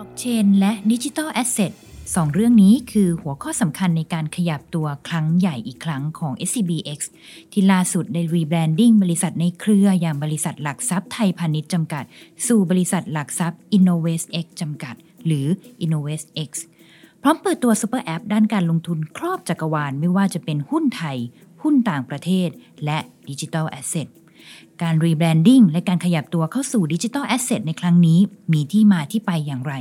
ล็อกเชนและ digital asset สองเรื่องนี้คือหัวข้อสำคัญในการขยับตัวครั้งใหญ่อีกครั้งของ SCBX ที่ล่าสุดได้ rebranding บริษัทในเครืออย่างบริษัทหลักทรัพย์ไทยพาณิชย์จำกัด สู่บริษัทหลักทรัพย์ InnovestX จำกัด หรือ InnovestX พร้อมเปิดตัว super app ด้านการลงทุนครอบจักรวาลไม่ว่าจะเป็นหุ้นไทย หุ้นต่างประเทศ และ digital asset การ rebranding และการขยับตัวเข้าสู่ digital asset ในครั้งนี้มีที่มาที่ไปอย่างไร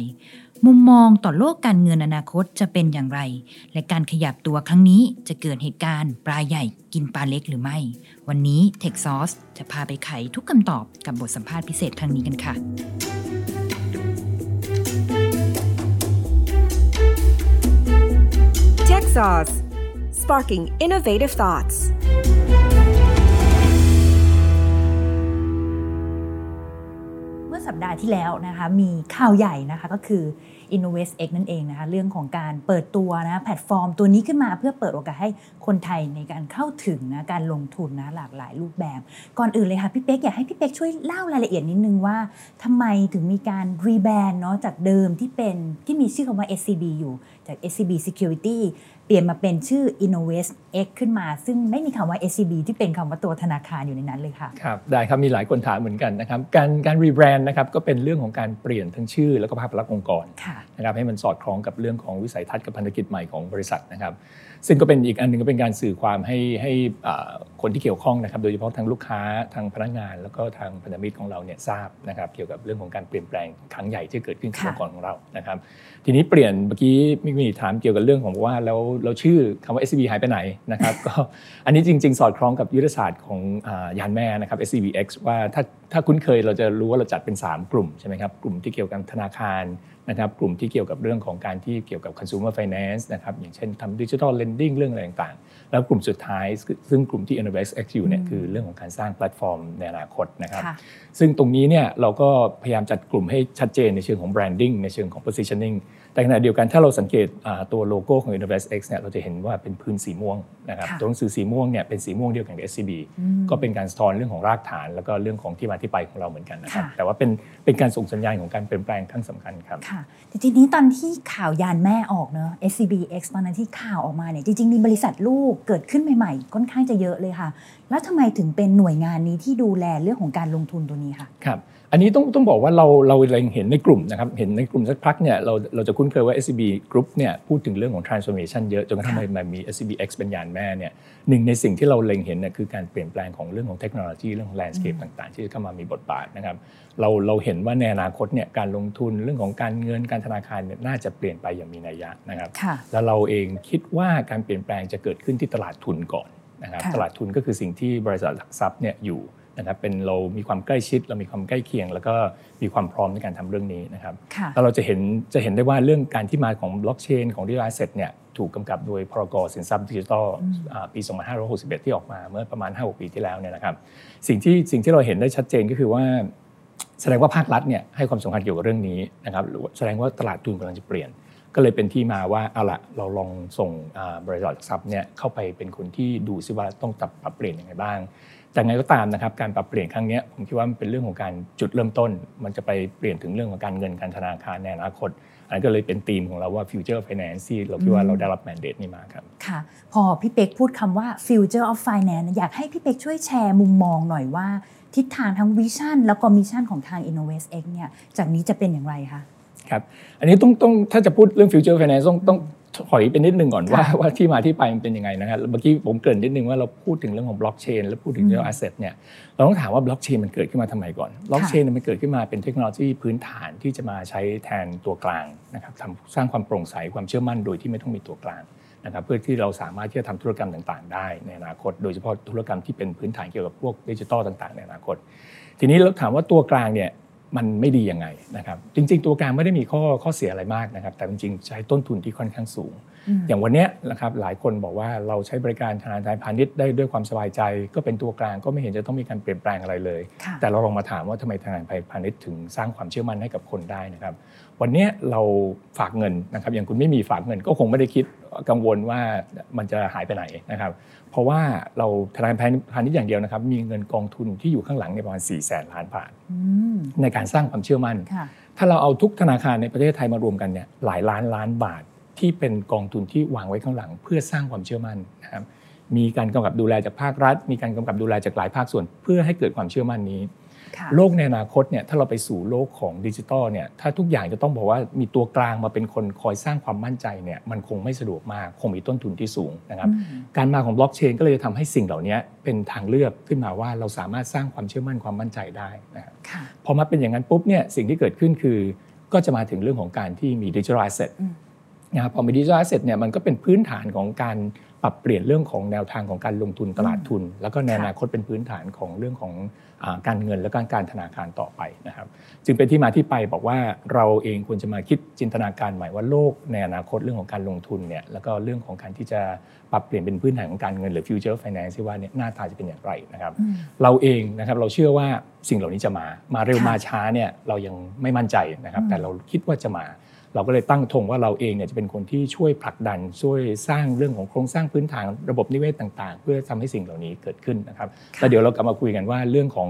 มุมมองต่อโลกการเงินอนาคตจะเป็นอย่างไร และการขยับตัวครั้งนี้จะเกิดเหตุการณ์ปลาใหญ่กินปลาเล็กหรือไม่ วันนี้ Tech Sauce จะพาไปไขทุกคำตอบกับบทสัมภาษณ์พิเศษครั้งนี้กันค่ะ Tech Sauce Sparking Innovative Thoughts สัปดาห์ที่แล้วนะคะมีข่าวใหญ่นะคะก็คือ InnovestX นั่นเองนะคะเรื่องของการเปิดตัวนะแพลตฟอร์มตัวนี้ขึ้นมาเพื่อเปิดโอกาสให้คนไทยในการเข้าถึงนะการลงทุนนะหลากหลายรูปแบบ ก่อนอื่นเลยค่ะพี่เป๊กอยากให้พี่เป๊กช่วยเล่ารายละเอียดนิดนึงว่าทำไมถึงมีการ rebrand เนาะจากเดิมที่เป็นที่มีชื่อคำว่า SCB อยู่ จาก SCB Security เปลี่ยนมาเป็นชื่อ InnovestX ขึ้นมา ซึ่งไม่มีคำว่า SCB ที่เป็นคำว่าตัวธนาคารอยู่ในนั้นเลยค่ะ ครับ ได้ครับ มีหลายคนถามเหมือนกันนะครับ การการรีแบรนด์นะครับก็เป็นเรื่องของการเปลี่ยนทั้งชื่อ แล้วก็ภาพลักษณ์องค์กรค่ะนะครับให้มันสอดคล้องกับเรื่องของวิสัยทัศน์กับพันธกิจใหม่ของบริษัทนะครับ ซึ่งก็เป็นอีกอันหนึ่งก็เป็นการสื่อความให้ให้อ่าคนที่เกี่ยวข้องนะครับโดยเฉพาะทางลูกค้าทางพนักงาน แล้วก็ทางพันธมิตรของเราเนี่ยทราบนะครับเกี่ยวกับเรื่องของการเปลี่ยนแปลงครั้งใหญ่ที่เกิดขึ้นกับค่ะองค์กรของเรานะครับทีนี้เปลี่ยนเมื่อกี้มิกมีถามเกี่ยวกับเรื่องของว่าแล้วเราชื่อคำว่า SCB หายไปไหนนะครับก็อันนี้จริง ๆ สอดคล้องกับยุทธศาสตร์ของอ่ายานแม่นะครับ SCBX ว่าถ้าถ้าคุ้นเคยเราจะรู้ว่าเราจัดเป็น 3 กลุ่มใช่ไหมครับกลุ่มที่เกี่ยวกับธนาคาร นะครับกลุ่มที่เกี่ยวกับเรื่องของการที่เกี่ยวกับ consumer finance นะครับอย่างเช่นทำ digital lending เรื่องอะไรต่างๆ แล้วกลุ่มสุดท้ายซึ่งกลุ่มที่ InnovestX อยู่เนี่ยคือเรื่องของการสร้างแพลตฟอร์มในอนาคตนะครับค่ะซึ่งตรงนี้เนี่ยเราก็พยายามจัดกลุ่มให้ชัดเจนในเชิงของ branding ในเชิงของ positioning แต่ขณะเดียวกันถ้าเราสังเกตอ่าตัวโลโก้ของ InnovestX เนี่ยเราจะเห็นว่าเป็นพื้นสีม่วงนะครับค่ะตัวหนังสือสีม่วงเนี่ยเป็นสีม่วงเดียวกันกับ SCB ก็เป็นการสะท้อนเรื่องของรากฐาน แล้วก็เรื่องของที่มาที่ไปของเราเหมือนกันนะครับค่ะแต่ว่าเป็นเป็นการส่งสัญญาณของการเปลี่ยนแปลงครั้งสำคัญครับค่ะแต่ทีนี้ตอนที่ข่าวยานแม่ออกเนอะ SCBX ตอนนั้นที่ข่าวออกมาเนี่ยจริงๆมีบริษัทลูกเกิดขึ้นใหม่ๆค่อนข้างจะเยอะเลยค่ะ แล้วทำไมถึงเป็นหน่วยงานนี้ที่ดูแลเรื่องของการลงทุนตัวนี้ค่ะครับ อันนี้ต้องต้องบอกว่าเราเราเล็งเห็นในกลุ่มนะครับเห็นในกลุ่มสักพักเนี่ยเราเราจะคุ้นเคยว่า SCB Group เนี่ยพูดถึงเรื่องของ transformation เยอะจนกระทั่งค่ะมันมี SCBX เป็นยานแม่เนี่ยหนึ่งในสิ่งที่เราเล็งเห็นเนี่ยคือการเปลี่ยนแปลงของเรื่องของเทคโนโลยีเรื่องของ landscape ต่างๆ ที่จะเข้ามามีบทบาทนะครับเราเราเห็นว่าในอนาคตเนี่ยการลงทุนเรื่องของการเงินการธนาคารเนี่ยน่าจะเปลี่ยนไปอย่างมีนัยยะนะครับค่ะแล้วเราเองคิดว่าการเปลี่ยนแปลงจะเกิดขึ้นที่ตลาดทุนก่อนนะครับค่ะตลาดทุนก็คือสิ่งที่บริษัทหลักทรัพย์เนี่ยอยู่ นะครับเป็นเรามีความใกล้ชิด เรามีความใกล้เคียง แล้วก็มีความพร้อมในการทำเรื่องนี้นะครับค่ะแล้วเราจะเห็นจะเห็นได้ว่าเรื่องการที่มาของบล็อกเชนของดิจิทัลเซ็ตเนี่ยถูกกำกับโดยพรกสินทรัพย์ดิจิทัลอ่าปี 2561 ที่ออกมาเมื่อประมาณ 5-6 ปีที่แล้วเนี่ยนะครับสิ่งที่สิ่งที่เราเห็นได้ชัดเจนก็คือว่า แสดงว่าภาครัฐเนี่ยให้ความสำคัญเกี่ยวกับเรื่องนี้นะครับหรือว่าแสดงว่าตลาดทุนกำลังจะเปลี่ยน ก็เลยเป็นที่มาว่าเอาละเราลองส่งอ่าบริษัทหลักทรัพย์เนี่ยเข้าไปเป็นคนที่ดูซิว่าต้องปรับปรับเปลี่ยนยังไงบ้าง แต่ไงก็ตามนะครับการปรับเปลี่ยนครั้งเนี้ยผมคิดว่ามันเป็นเรื่องของการจุดเริ่มต้น มันจะไปเปลี่ยนถึงเรื่องของการเงินการธนาคารในอนาคต อันนั้นก็เลยเป็นธีมของเราว่า future finance ที่เราคิดว่าเราได้รับ mandate นี้มาครับค่ะพอพี่เป็กพูดคำว่า future of finance อยากให้พี่เป็กช่วยแชร์มุมมองหน่อยว่า ทิศทางทั้ง vision แล้วก็ mission ของทาง InnovestX เนี่ยจากนี้จะเป็นอย่างไรคะครับอันนี้ต้องต้องถ้าจะพูดเรื่อง future finance ต้องต้อง ถอยไปนิดนึงก่อนว่าว่าที่มาที่ไปมันเป็นยังไงนะครับเมื่อกี้ผมเกริ่นนิดนึงว่าเราพูดถึงเรื่องของบล็อกเชนแล้วพูดถึงเรื่อง asset เนี่ยเราต้องถามว่าบล็อกเชนมันเกิดขึ้นมาทำไมก่อนบล็อกเชนมันเกิดขึ้นมาเป็นเทคโนโลยีพื้นฐานที่จะมาใช้แทนตัวกลางนะครับทำสร้างความโปร่งใสความเชื่อมั่นโดยที่ไม่ต้องมีตัวกลางนะครับเพื่อที่เราสามารถที่จะทำธุรกรรมต่างๆ ได้ในอนาคต โดยเฉพาะธุรกรรมที่เป็นพื้นฐานเกี่ยวกับพวกดิจิทัลต่าง ๆ ในอนาคต ทีนี้เราถามว่าตัวกลางเนี่ย มันไม่ดียังไงนะครับจริง ๆ ตัวกลางไม่ได้มีข้อข้อเสียอะไรมากนะครับ แต่จริงๆใช้ต้นทุนที่ค่อนข้างสูง อย่างวันเนี้ยนะครับหลายคนบอกว่าเราใช้บริการธนาคารพาณิชย์ได้ด้วยความสบายใจ ก็เป็นตัวกลางก็ไม่เห็นจะต้องมีการเปลี่ยนแปลงอะไรเลยค่ะแต่เราลองมาถามว่าทำไมธนาคารพาณิชย์ถึงสร้างความเชื่อมั่นให้กับคนได้นะครับ วันเนี้ยเราฝากเงินนะครับอย่างคุณไม่มีฝากเงินก็คงไม่ได้คิด กังวลว่ามันจะหายไปไหนนะครับ เพราะว่าเราธนาคารพาณิชย์อย่างเดียวนะครับ มีเงินกองทุนที่อยู่ข้างหลังในยประมาณ4ี่แสนล้านบาทอืมในการสร้างความเชื่อมั่นค่ะถ้าเราเอาทุกธนาคารในประเทศไทยมารวมกันเนี่ยหลายล้านล้านบาทที่เป็นกองทุนที่วางไว้ข้างหลัง เพื่อสร้างความเชื่อมั่นนะครับมีการกำกับดูแลจากภาครัฐ มีการกำกับดูแลจากหลายภาคส่วน เพื่อให้เกิดความเชื่อมั่นนี้ โลกในอนาคตเนี่ยถ้าเราไปสู่โลกของดิจิทัลเนี่ยถ้าทุกอย่างจะต้องบอกว่ามีตัวกลางมาเป็นคนคอยสร้างความมั่นใจเนี่ยมันคงไม่สะดวกมากคงมีต้นทุนที่สูงนะครับการมาของบล็อกเชนก็เลยทำให้สิ่งเหล่านี้เป็นทางเลือกขึ้นมาว่าเราสามารถสร้างความเชื่อมั่นความมั่นใจได้นะครับพอมาเป็นอย่างนั้นปุ๊บเนี่ยสิ่งที่เกิดขึ้นคือ ก็จะมาถึงเรื่องของการที่มี digital asset นะครับพอมี digital asset เนี่ยมันก็เป็นพื้นฐานของการปรับเปลี่ยนเรื่องของแนวทางของการลงทุนตลาดทุน แล้วก็ในอนาคตเป็นพื้นฐานของเรื่องของ การเงินและการการธนาคารต่อไปนะครับ จึงเป็นที่มาที่ไปบอกว่าเราเองควรจะมาคิดจินตนาการใหม่ว่าโลกในอนาคตเรื่องของการลงทุนเนี่ยแล้วก็เรื่องของการที่จะปรับเปลี่ยนเป็นพื้นฐานของการเงินหรือ future finance ที่ว่าเนี่ยหน้าตาจะเป็นอย่างไรนะครับ เราเองนะครับเราเชื่อว่าสิ่งเหล่านี้จะมา มาเร็วมาช้าเนี่ยเรายังไม่มั่นใจนะครับ แต่เราคิดว่าจะมา เราก็เลยตั้งธงว่าเราเองเนี่ยจะเป็นคนที่ช่วยผลักดัน ช่วยสร้างเรื่องของโครงสร้างพื้นฐานระบบนิเวศต่าง ๆ เพื่อทำให้สิ่งเหล่านี้เกิดขึ้นนะครับแล้วเดี๋ยวเรากลับมาคุยกันว่าเรื่องของ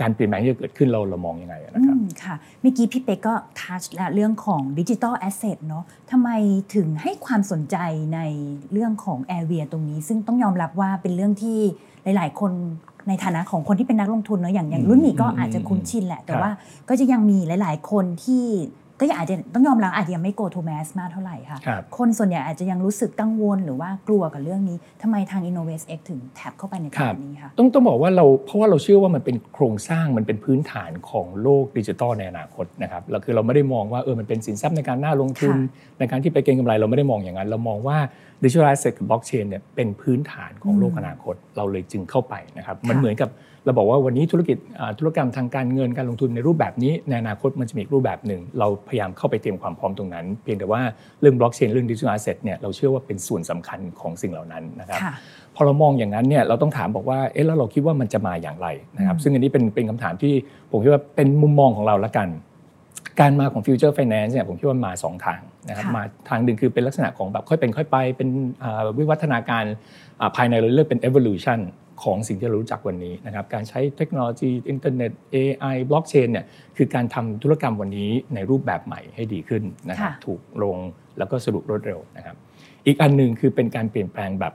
การเปลี่ยนแปลงที่จะเกิดขึ้นเราเรามองยังไงนะครับค่ะเมื่อกี้พี่เป๊กก็ทัชแล้วเรื่องของดิจิทัลแอสเซทเนาะทำไมถึงให้ความสนใจในเรื่องของแอร์เวียตรงนี้ ซึ่งต้องยอมรับว่าเป็นเรื่องที่หลาย ๆ คนในฐานะของคนที่เป็นนักลงทุนเนาะอย่างอย่างรุ่นนี้ก็อาจจะคุ้นชินแหละ แต่ว่าก็จะยังมีหลาย ๆ คนที่ ก็อาจจะต้องยอมรับอาจจะยังไม่ go to mass มากเท่าไหร่ค่ะคคนส่วนใหญ่อาจจะยังรู้สึกกังวลหรือว่ากลัวกับเรื่องนี้ทำไมทาง Innovate X ถึงแท็บเข้าไปในตรงนี้ค่ะต้องต้องบอกว่าเราเพราะว่าเราเชื่อว่ามันเป็นโครงสร้างมันเป็นพื้นฐานของโลกดิจิทัลในอนาคตนะครับเราคือเราไม่ได้มองว่าเออมันเป็นสินทรัพย์ในการน่าลงทุน ในการที่ไปเก็งกำไรเราไม่ได้มองอย่างนั้น เรามองว่า digital asset กับบล็อกเชนเนี่ยเป็นพื้นฐานของโลกอนาคต เราเลยจึงเข้าไปนะครับมันเหมือนกับเราบอกว่าวันนี้ธุรกิจธุรกรรมทางการเงินการลงทุนในรูปแบบนี้ในอนาคตมันจะมีรูปแบบหนึ่ง เราพยายามเข้าไปเตรียมความพร้อมตรงนั้น เพียงแต่ว่าเรื่องบล็อกเชนเรื่อง digital asset เนี่ยเราเชื่อว่าเป็นส่วนสำคัญของสิ่งเหล่านั้นนะครับพอเรามองอย่างนั้นเนี่ยเราต้องถามบอกว่าเอ๊ะแล้วเราคิดว่ามันจะมาอย่างไรนะครับซึ่งอันนี้เป็นเป็นคำถามที่ผมคิดว่าเป็นมุมมองของเราละกัน การมาของ Future Finance เนี่ยผมคิดว่ามา 2 ทางนะครับมาทางหนึ่งคือเป็นลักษณะของแบบค่อยเป็นค่อยไปเป็นวิวัฒนาการภายในเราเรียกเป็น evolution ของสิ่งที่เรารู้จักวันนี้นะครับการใช้เทคโนโลยีอินเทอร์เน็ต AI บล็อกเชนเนี่ยคือการทำธุรกรรมวันนี้ในรูปแบบใหม่ให้ดีขึ้นนะครับถูกลงแล้วก็สะดวกรวดเร็วนะครับอีกอันหนึ่งคือเป็นการเปลี่ยนแปลงแบบ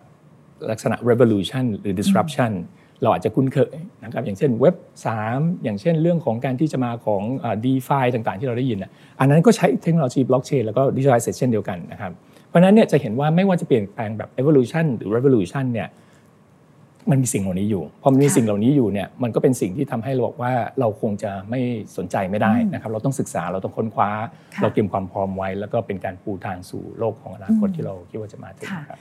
ลักษณะ revolution หรือ disruption เราอาจจะคุ้นเคยนะครับอย่างเช่นเว็บ 3 อย่างเช่นเรื่องของการที่จะมาของ DeFi ต่างๆ ที่เราได้ยินอันนั้นก็ใช้เทคโนโลยีบล็อกเชนแล้วก็ดิจิทัลเซชันเดียวกันนะครับเพราะนั้นเนี่ยจะเห็นว่าไม่ว่าจะเปลี่ยนแปลงแบบ evolution หรือ revolution เนี่ย มันมีสิ่งเหล่านี้อยู่พอมันมีสิ่งเหล่านี้อยู่เนี่ยมันก็เป็นสิ่งที่ทำให้เราบอกว่าเราคงจะไม่สนใจไม่ได้นะครับ เราต้องศึกษาเราต้องค้นคว้า เราเตรียมความพร้อมไว้ แล้วก็เป็นการปูทางสู่โลกของอนาคตที่เราคิดว่าจะมาถึงครับ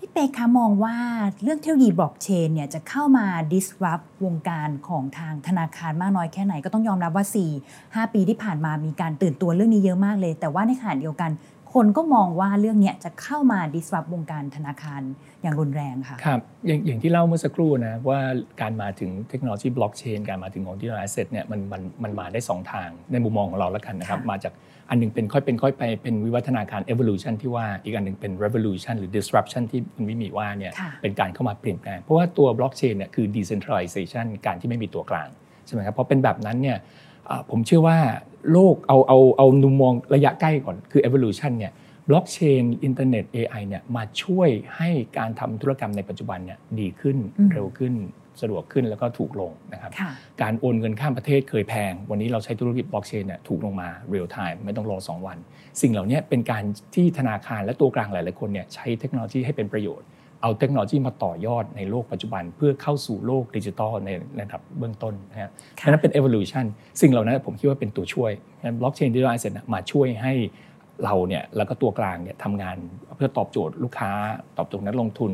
พี่เป๊กคะมองว่าเรื่องเทคโนโลยีบล็อกเชนเนี่ยจะเข้ามา disrupt วงการของทางธนาคารมากน้อยแค่ไหนก็ต้องยอมรับว่า 4-5 ปีที่ผ่านมามีการตื่นตัวเรื่องนี้เยอะมากเลย แต่ว่าในขณะเดียวกัน คนก็มองว่าเรื่องนี้จะเข้ามา disrupt วงการธนาคารอย่างรุนแรงค่ะครับอย่างอย่างที่เล่าเมื่อสักครู่นะว่าการมาถึงเทคโนโลยีบล็อกเชนการมาถึงของ digital asset เนี่ยมันมันมันมาได้ 2 ทางในมุมมองของเราแล้วกันนะครับมาจากอันนึงเป็นค่อยเป็นค่อยไปเป็นวิวัฒนาการ evolution ที่ว่าอีกอันหนึ่งเป็น revolution หรือ disruption ที่คุณวิมีว่าเนี่ยเป็นการเข้ามาเปลี่ยนแปลงเพราะว่าตัวบล็อกเชนเนี่ยคือ decentralization การที่ไม่มีตัวกลางใช่ไหมครับเพราะเป็นแบบนั้นเนี่ยผมเชื่อว่า โลกเอาเอาเอามุมมองระยะใกล้ก่อนคือ evolution เนี่ยบล็อกเชนอินเทอร์เน็ต AI เนี่ยมาช่วยให้การทำธุรกรรมในปัจจุบันเนี่ยดีขึ้นเร็วขึ้นสะดวกขึ้นแล้วก็ถูกลงนะครับ การโอนเงินข้ามประเทศเคยแพง วันนี้เราใช้ธุรกิจบล็อกเชนเนี่ยถูกลงมา real-time ไม่ต้องรอ 2 วัน สิ่งเหล่านี้เป็นการที่ธนาคารและตัวกลางหลาย ๆ คนเนี่ยใช้เทคโนโลยีให้เป็นประโยชน์ เอาเทคโนโลยีมาต่อยอดในโลกปัจจุบัน เพื่อเข้าสู่โลกดิจิทัลในระดับเบื้องต้นนะฮะนั้นเป็น evolution สิ่งเหล่านั้นผมคิดว่าเป็นตัวช่วยบล็อกเชนดิจิทัลเซนมาช่วยให้เราเนี่ยแล้วก็ตัวกลางเนี่ยทำงานเพื่อตอบโจทย์ลูกค้า ตอบโจทย์นักลงทุน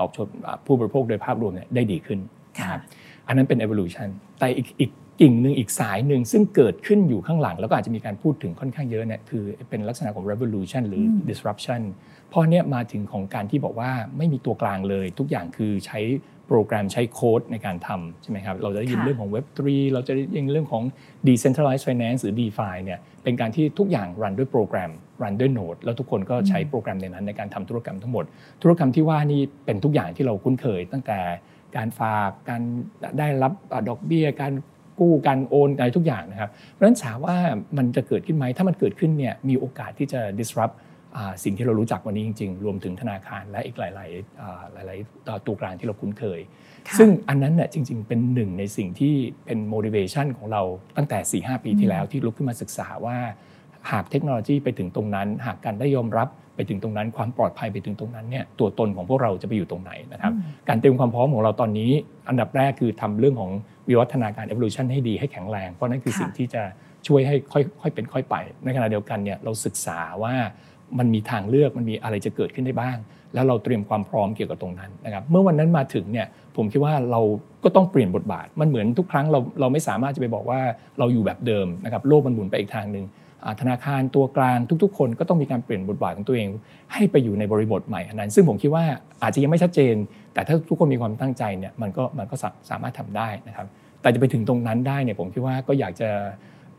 ตอบโจทย์ผู้บริโภคโดยภาพรวมเนี่ยได้ดีขึ้นนะครับอันนั้นเป็น evolution แต่อีกอีกกิ่งหนึ่งอีกสายหนึ่งซึ่งเกิดขึ้นอยู่ข้างหลัง แล้วก็อาจจะมีการพูดถึงค่อนข้างเยอะเนี่ยคือเป็นลักษณะของ revolution หรือ disruption เพราะเนี้ยมาถึงของการที่บอกว่าไม่มีตัวกลางเลย ทุกอย่างคือใช้โปรแกรมใช้โค้ดในการทำใช่ไหมครับ เราจะได้ยินเรื่องของ Web3 เราจะได้ยินเรื่องของ decentralized finance หรือ DeFi เนี่ยเป็นการที่ทุกอย่างรันด้วยโปรแกรมรันด้วยโนดแล้วทุกคนก็ใช้โปรแกรมในนั้นในการทำธุรกรรมทั้งหมด ธุรกรรมที่ว่านี่เป็นทุกอย่างที่เราคุ้นเคย ตั้งแต่การฝากการได้รับดอกเบี้ย การกกู้การโอนอะไรทุกอย่างนะครับเพราะฉะนั้นถามว่ามันจะเกิดขึ้นไหมถ้ามันเกิดขึ้นเนี่ยมีโอกาสที่จะ disrupt สิ่งที่เรารู้จักวันนี้จริง ๆ รวมถึงธนาคารและอีกหลาย ๆ หลาย ๆ ตัวกลางที่เราคุ้นเคย ซึ่งอันนั้นเนี่ยจริง ๆ เป็นหนึ่งในสิ่งที่เป็น motivation ของเราตั้งแต่ 4-5 ปีที่แล้วที่ลุกขึ้นมาศึกษาว่า หากเทคโนโลยีไปถึงตรงนั้น หากการได้ยอมรับไปถึงตรงนั้น ความปลอดภัยไปถึงตรงนั้นเนี่ยตัวตนของพวกเราจะไปอยู่ตรงไหนนะครับการเตรียมความพร้อมของเราตอนนี้ อันดับแรกคือทำเรื่องของวิวัฒนาการ evolution ให้ดีให้แข็งแรงเพราะนั่นคือสิ่งที่จะช่วยให้ค่อยๆเป็นค่อยไป ในขณะเดียวกันเนี่ยเราศึกษาว่า มันมีทางเลือกมันมีอะไรจะเกิดขึ้นได้บ้าง แล้วเราเตรียมความพร้อมเกี่ยวกับตรงนั้นนะครับเมื่อวันนั้นมาถึงเนี่ยผมคิดว่าเราก็ต้องเปลี่ยนบทบาท มันเหมือนทุกครั้งเราเราไม่สามารถจะไปบอกว่าเราอยู่แบบเดิมนะครับโลกมันหมุนไปอีกทางหนึ่งธนาคารตัวกลางทุก ๆ คนก็ต้องมีการเปลี่ยนบทบาทของตัวเอง ให้ไปอยู่ในบริบทใหม่อันนั้น ซึ่งผมคิดว่าอาจจะยังไม่ชัดเจน แต่ถ้าทุกคนมีความตั้งใจเนี่ยมันก็มันก็สามารถทำได้นะครับแต่จะไปถึงตรงนั้นได้เนี่ยผมคิดว่าก็อยากจะ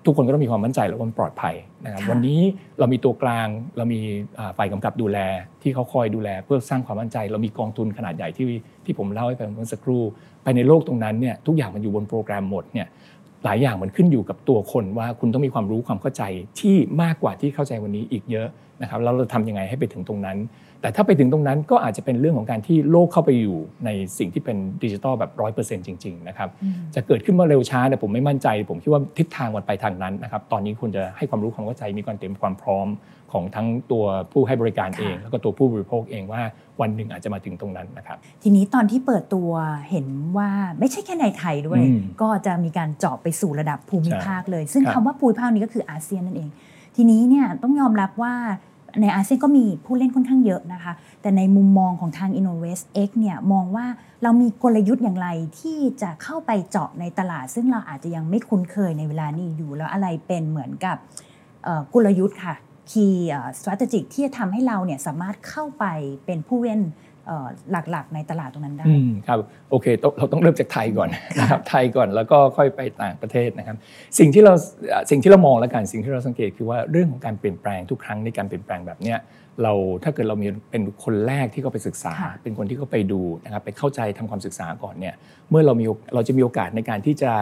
ทุกคนก็ต้องมีความมั่นใจและความปลอดภัยนะครับวันนี้เรามีตัวกลางเรามีฝ่ายกำกับดูแล ที่เขาคอยดูแลเพื่อสร้างความมั่นใจ เรามีกองทุนขนาดใหญ่ที่ที่ผมเล่าให้ไปเมื่อสักครู่ไปในโลกตรงนั้นเนี่ยทุกอย่างมันอยู่บนโปรแกรมหมดเนี่ยหลายอย่างมันขึ้นอยู่กับตัวคนว่าคุณต้องมีความรู้ความเข้าใจที่มากกว่าที่เข้าใจวันนี้อีกเยอะนะครับแล้วเราทำยังไงให้ไปถึงตรงนั้น แต่ถ้าไปถึงตรงนั้นก็อาจจะเป็นเรื่องของการที่โลกเข้าไปอยู่ในสิ่งที่เป็นดิจิทัลแบบร้อยเปอร์เซ็นต์จริงๆนะครับจะเกิดขึ้นมาเร็วช้าแต่ผมไม่มั่นใจ ผมคิดว่าทิศทางมันไปทางนั้นนะครับตอนนี้คุณจะให้ความรู้ความเข้าใจมีการเตรียมความพร้อมของทั้งตัวผู้ให้บริการเอง แล้วก็ตัวผู้บริโภคเองว่าวันหนึ่งอาจจะมาถึงตรงนั้นนะครับ ทีนี้ตอนที่เปิดตัวเห็นว่าไม่ใช่แค่ในไทยด้วย ก็จะมีการเจาะไปสู่ระดับภูมิภาคเลย ซึ่งคำว่าภูมิภาคนี้ก็คืออาเซียนนั่นเอง ทีนี้เนี่ยต้องยอมรับว่า ในอาเซียนก็มีผู้เล่นค่อนข้างเยอะนะคะ แต่ในมุมมองของทาง Innovest X เนี่ยมองว่าเรามีกลยุทธ์อย่างไรที่จะเข้าไปเจาะในตลาด ซึ่งเราอาจจะยังไม่คุ้นเคยในเวลานี้อยู่ แล้วอะไรเป็นเหมือนกับกลยุทธ์ค่ะ Key Strategic ที่จะทำให้เราเนี่ยสามารถเข้าไปเป็นผู้เล่น หลักๆ ในตลาดตรงนั้นได้ครับโอเคเราต้องเริ่มจากไทยก่อนนะครับไทยก่อนแล้วก็ค่อยไปต่างประเทศนะครับ สิ่งที่เราสิ่งที่เรามองแล้วกันสิ่งที่เราสังเกตคือว่าเรื่องของการเปลี่ยนแปลงทุกครั้งในการเปลี่ยนแปลงแบบเนี้ยเราถ้าเกิดเรามีเป็นคนแรกที่เขาไปศึกษา เป็นคนที่เขาไปดูนะครับไปเข้าใจทำความศึกษาก่อนเนี่ยเมื่อเรามีเราจะมีโอกาสในการที่จะ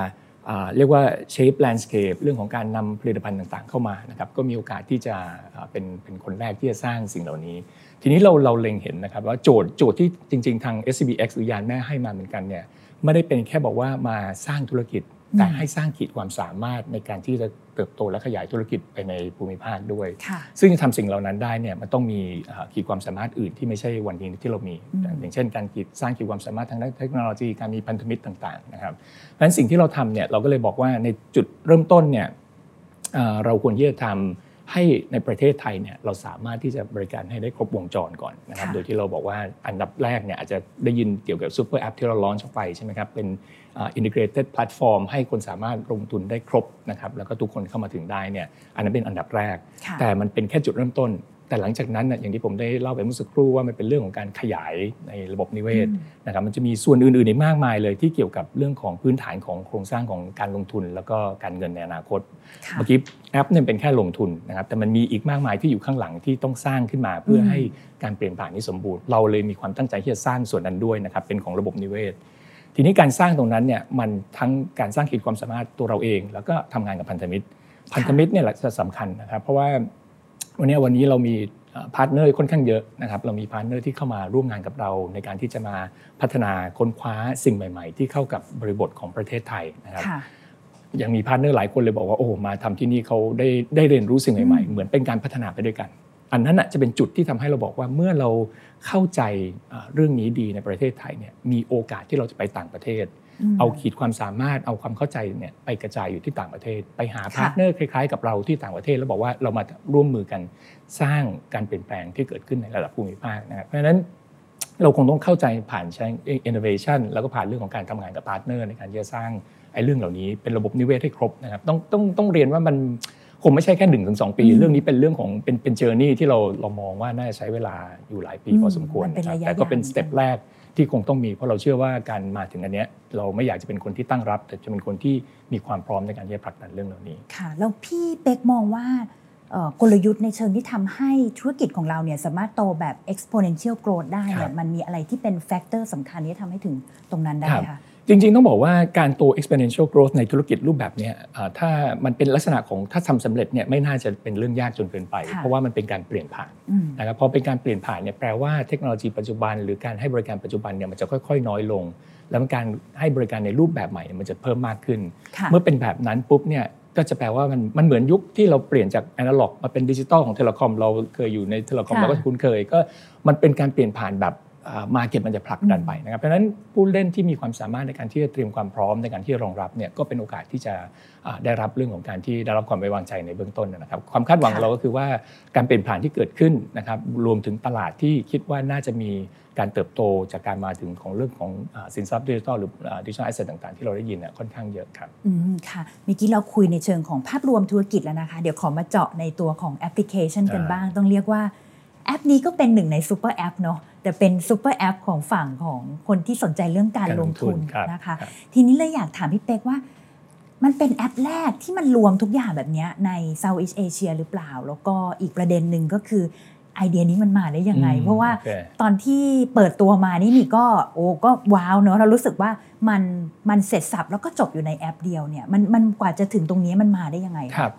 เรียกว่า shape landscape เรื่องของการนำผลิตภัณฑ์ต่างๆ เข้ามานะครับก็มีโอกาสที่จะเป็นเป็นคนแรกที่จะสร้างสิ่งเหล่านี้ ทีนี้เราเราเล็งเห็นนะครับว่าโจทย์โจทย์ที่จริง ๆ ทาง SCBX หรือยานแม่ให้มาเหมือนกันเนี่ยไม่ได้เป็นแค่บอกว่ามาสร้างธุรกิจแต่ให้สร้างขีดความสามารถในการที่จะเติบโตและขยายธุรกิจไปในภูมิภาคด้วย ซึ่งจะทำสิ่งเหล่านั้นได้เนี่ยมันต้องมีขีดความสามารถอื่นที่ไม่ใช่วันนี้ที่เรามี อย่างเช่น การขีดสร้างขีดความสามารถทางด้านเทคโนโลยีการมีพันธมิตรต่างๆนะครับเพราะฉะนั้นสิ่งที่เราทำเนี่ยเราก็เลยบอกว่าในจุดเริ่มต้นเนี่ยเราควรที่จะทำ ให้ในประเทศไทยเนี่ยเราสามารถที่จะบริการให้ได้ครบวงจรก่อนนะครับโดยที่เราบอกว่าอันดับแรกเนี่ยอาจจะได้ยินเกี่ยวกับ super app ที่เรา launch ออกไปใช่ไหมครับเป็นอินทิเกรต e d แพลตฟอร์มให้คนสามารถลงทุนได้ครบนะครับแล้วก็ทุกคนเข้ามาถึงได้เนี่ยอันนั้นเป็นอันดับแรก แต่มันเป็นแค่จุดเริ่มต้น แต่หลังจากนั้นอย่างที่ผมได้เล่าไปเมื่อสักครู่ว่ามันเป็นเรื่องของการขยายในระบบนิเวศนะครับมันจะมีส่วนอื่นๆอีกมากมายเลยที่เกี่ยวกับเรื่องของพื้นฐานของโครงสร้างของการลงทุน แล้วก็การเงินในอนาคตเมื่อกี้แอปเนี่ยเป็นแค่ลงทุนนะครับแต่มันมีอีกมากมายที่อยู่ข้างหลังที่ต้องสร้างขึ้นมาเพื่อให้การเปลี่ยนผ่านนี้สมบูรณ์เราเลยมีความตั้งใจที่จะสร้างส่วนนั้นด้วยนะครับเป็นของระบบนิเวศทีนี้การสร้างตรงนั้นเนี่ยมันทั้งการสร้างขีดความสามารถตัวเราเอง แล้วก็ทำงานกับพันธมิตร พันธมิตรเนี่ยแหละจะสำคัญนะครับ เพราะว่า วันนี้วันนี้เรามี partner ค่อนข้างเยอะนะครับเรามี partner ที่เข้ามาร่วมงานกับเราในการที่จะมาพัฒนาค้นคว้าสิ่งใหม่ ๆ ที่เข้ากับบริบทของประเทศไทยนะครับยังมี partner หลายคนเลยบอกว่าโอ้มาทำที่นี่เขาได้ได้เรียนรู้สิ่งใหม่ๆ เหมือนเป็นการพัฒนาไปด้วยกัน อันนั้นจะเป็นจุดที่ทำให้เราบอกว่าเมื่อเราเข้าใจเรื่องนี้ดีในประเทศไทยเนี่ยมีโอกาสที่เราจะไปต่างประเทศ เอาขีดความสามารถเอาความเข้าใจเนี่ยไปกระจายอยู่ที่ต่างประเทศ ไปหา partner คล้ายๆ กับเราที่ต่างประเทศแล้วบอกว่าเรามาร่วมมือกันสร้างการเปลี่ยนแปลงที่เกิดขึ้นในระดับภูมิภาคนะครับเพราะฉะนั้นเราคงต้องเข้าใจผ่านใช้ innovation แล้วก็ผ่านเรื่องของการทำงานกับ partner ในการที่จะสร้างไอ้เรื่องเหล่านี้เป็นระบบนิเวศให้ครบนะครับต้องต้องต้องเรียนว่ามันคงไม่ใช่แค่หนึ่งถึงสองปี เรื่องนี้เป็นเรื่องของเป็นเป็น journey ที่เราเรามองว่าน่าจะใช้เวลาอยู่หลายปีพอสมควรแต่ก็เป็น step แรก ที่คงต้องมีเพราะเราเชื่อว่าการมาถึงอันเนี้ยเราไม่อยากจะเป็นคนที่ตั้งรับ แต่จะเป็นคนที่มีความพร้อมในการที่จะผลักดันเรื่องเหล่านี้ค่ะแล้วพี่เป๊กมองว่ากลยุทธ์ในเชิงที่ทำให้ธุรกิจของเราเนี่ยสามารถโตแบบ exponential growth ได้เนี่ยมันมีอะไรที่เป็นแฟกเตอร์สำคัญที่ทำให้ถึงตรงนั้นได้คะ จจริงๆ ต้องบอกว่าการโต exponential growth ในธุรกิจรูปแบบเนี้ยอ่าถ้ามันเป็นลักษณะของถ้าทำสำเร็จเนี่ยไม่น่าจะเป็นเรื่องยากจนเกินไปค่ะเพราะว่ามันเป็นการเปลี่ยนผ่านอืมนะครับพอเป็นการเปลี่ยนผ่านเนี่ยแปลว่าเทคโนโลยีปัจจุบัน หรือการให้บริการปัจจุบันเนี่ยมันจะค่อยๆ น้อยลง แล้วการให้บริการในรูปแบบใหม่เนี่ยมันจะเพิ่มมากขึ้นค่ะเมื่อเป็นแบบนั้นปุ๊บเนี่ยก็จะแปลว่ามันมันเหมือนยุคที่เราเปลี่ยนจากแอนะล็อกมาเป็นดิจิตอลของ telecom เราเคยอยู่ใน telecom ค่ะเราก็คุ้นเคยก็มันเป็นการเปลี่ยนผ่านแบบ market มันจะผลักดันไปนะครับเพราะฉะนั้นผู้เล่นที่มีความสามารถในการที่จะเตรียมความพร้อมในการที่จะรองรับเนี่ยก็เป็นโอกาสที่จะอ่าได้รับเรื่องของการที่ได้รับความไว้วางใจในเบื้องต้นนะครับความคาดหวังของเราก็คือว่าการเปลี่ยนผ่านที่เกิดขึ้นนะครับรวมถึงตลาดที่คิดว่าน่าจะมีการเติบโตจากการมาถึงของเรื่องของอ่าสินทรัพย์ดิจิทัลหรือ digital asset ต่างๆ ที่เราได้ยินเนี่ยค่อนข้างเยอะครับอืมค่ะเมื่อกี้เราคุยในเชิงของภาพรวมธุรกิจแล้วนะคะ เดี๋ยวขอมาเจาะในตัวของแอปพลิเคชันกันอ่าบ้าง ต้องเรียกว่าแอปนี้ก็เป็นหนึ่งใน super app เนาะ แต่เป็น super app ของฝั่งของคนที่สนใจเรื่องการลงทุนครับนะคะครับทีนี้เลยอยากถามพี่เป๊กว่า มันเป็นแอปแรกที่มันรวมทุกอย่างแบบเนี้ยใน Southeast Asia หรือเปล่า แล้วก็อีกประเด็นหนึ่งก็คือไอเดียนี้มันมาได้ยังไงอืมเพราะว่าโอเคตอนที่เปิดตัวมานี่มีก็โอ้ก็ว้าวเนอะเรารู้สึกว่ามันมันเสร็จสับแล้วก็จบอยู่ในแอปเดียวเนี่ยมันมันกว่าจะถึงตรงนี้มันมาได้ยังไงะครับ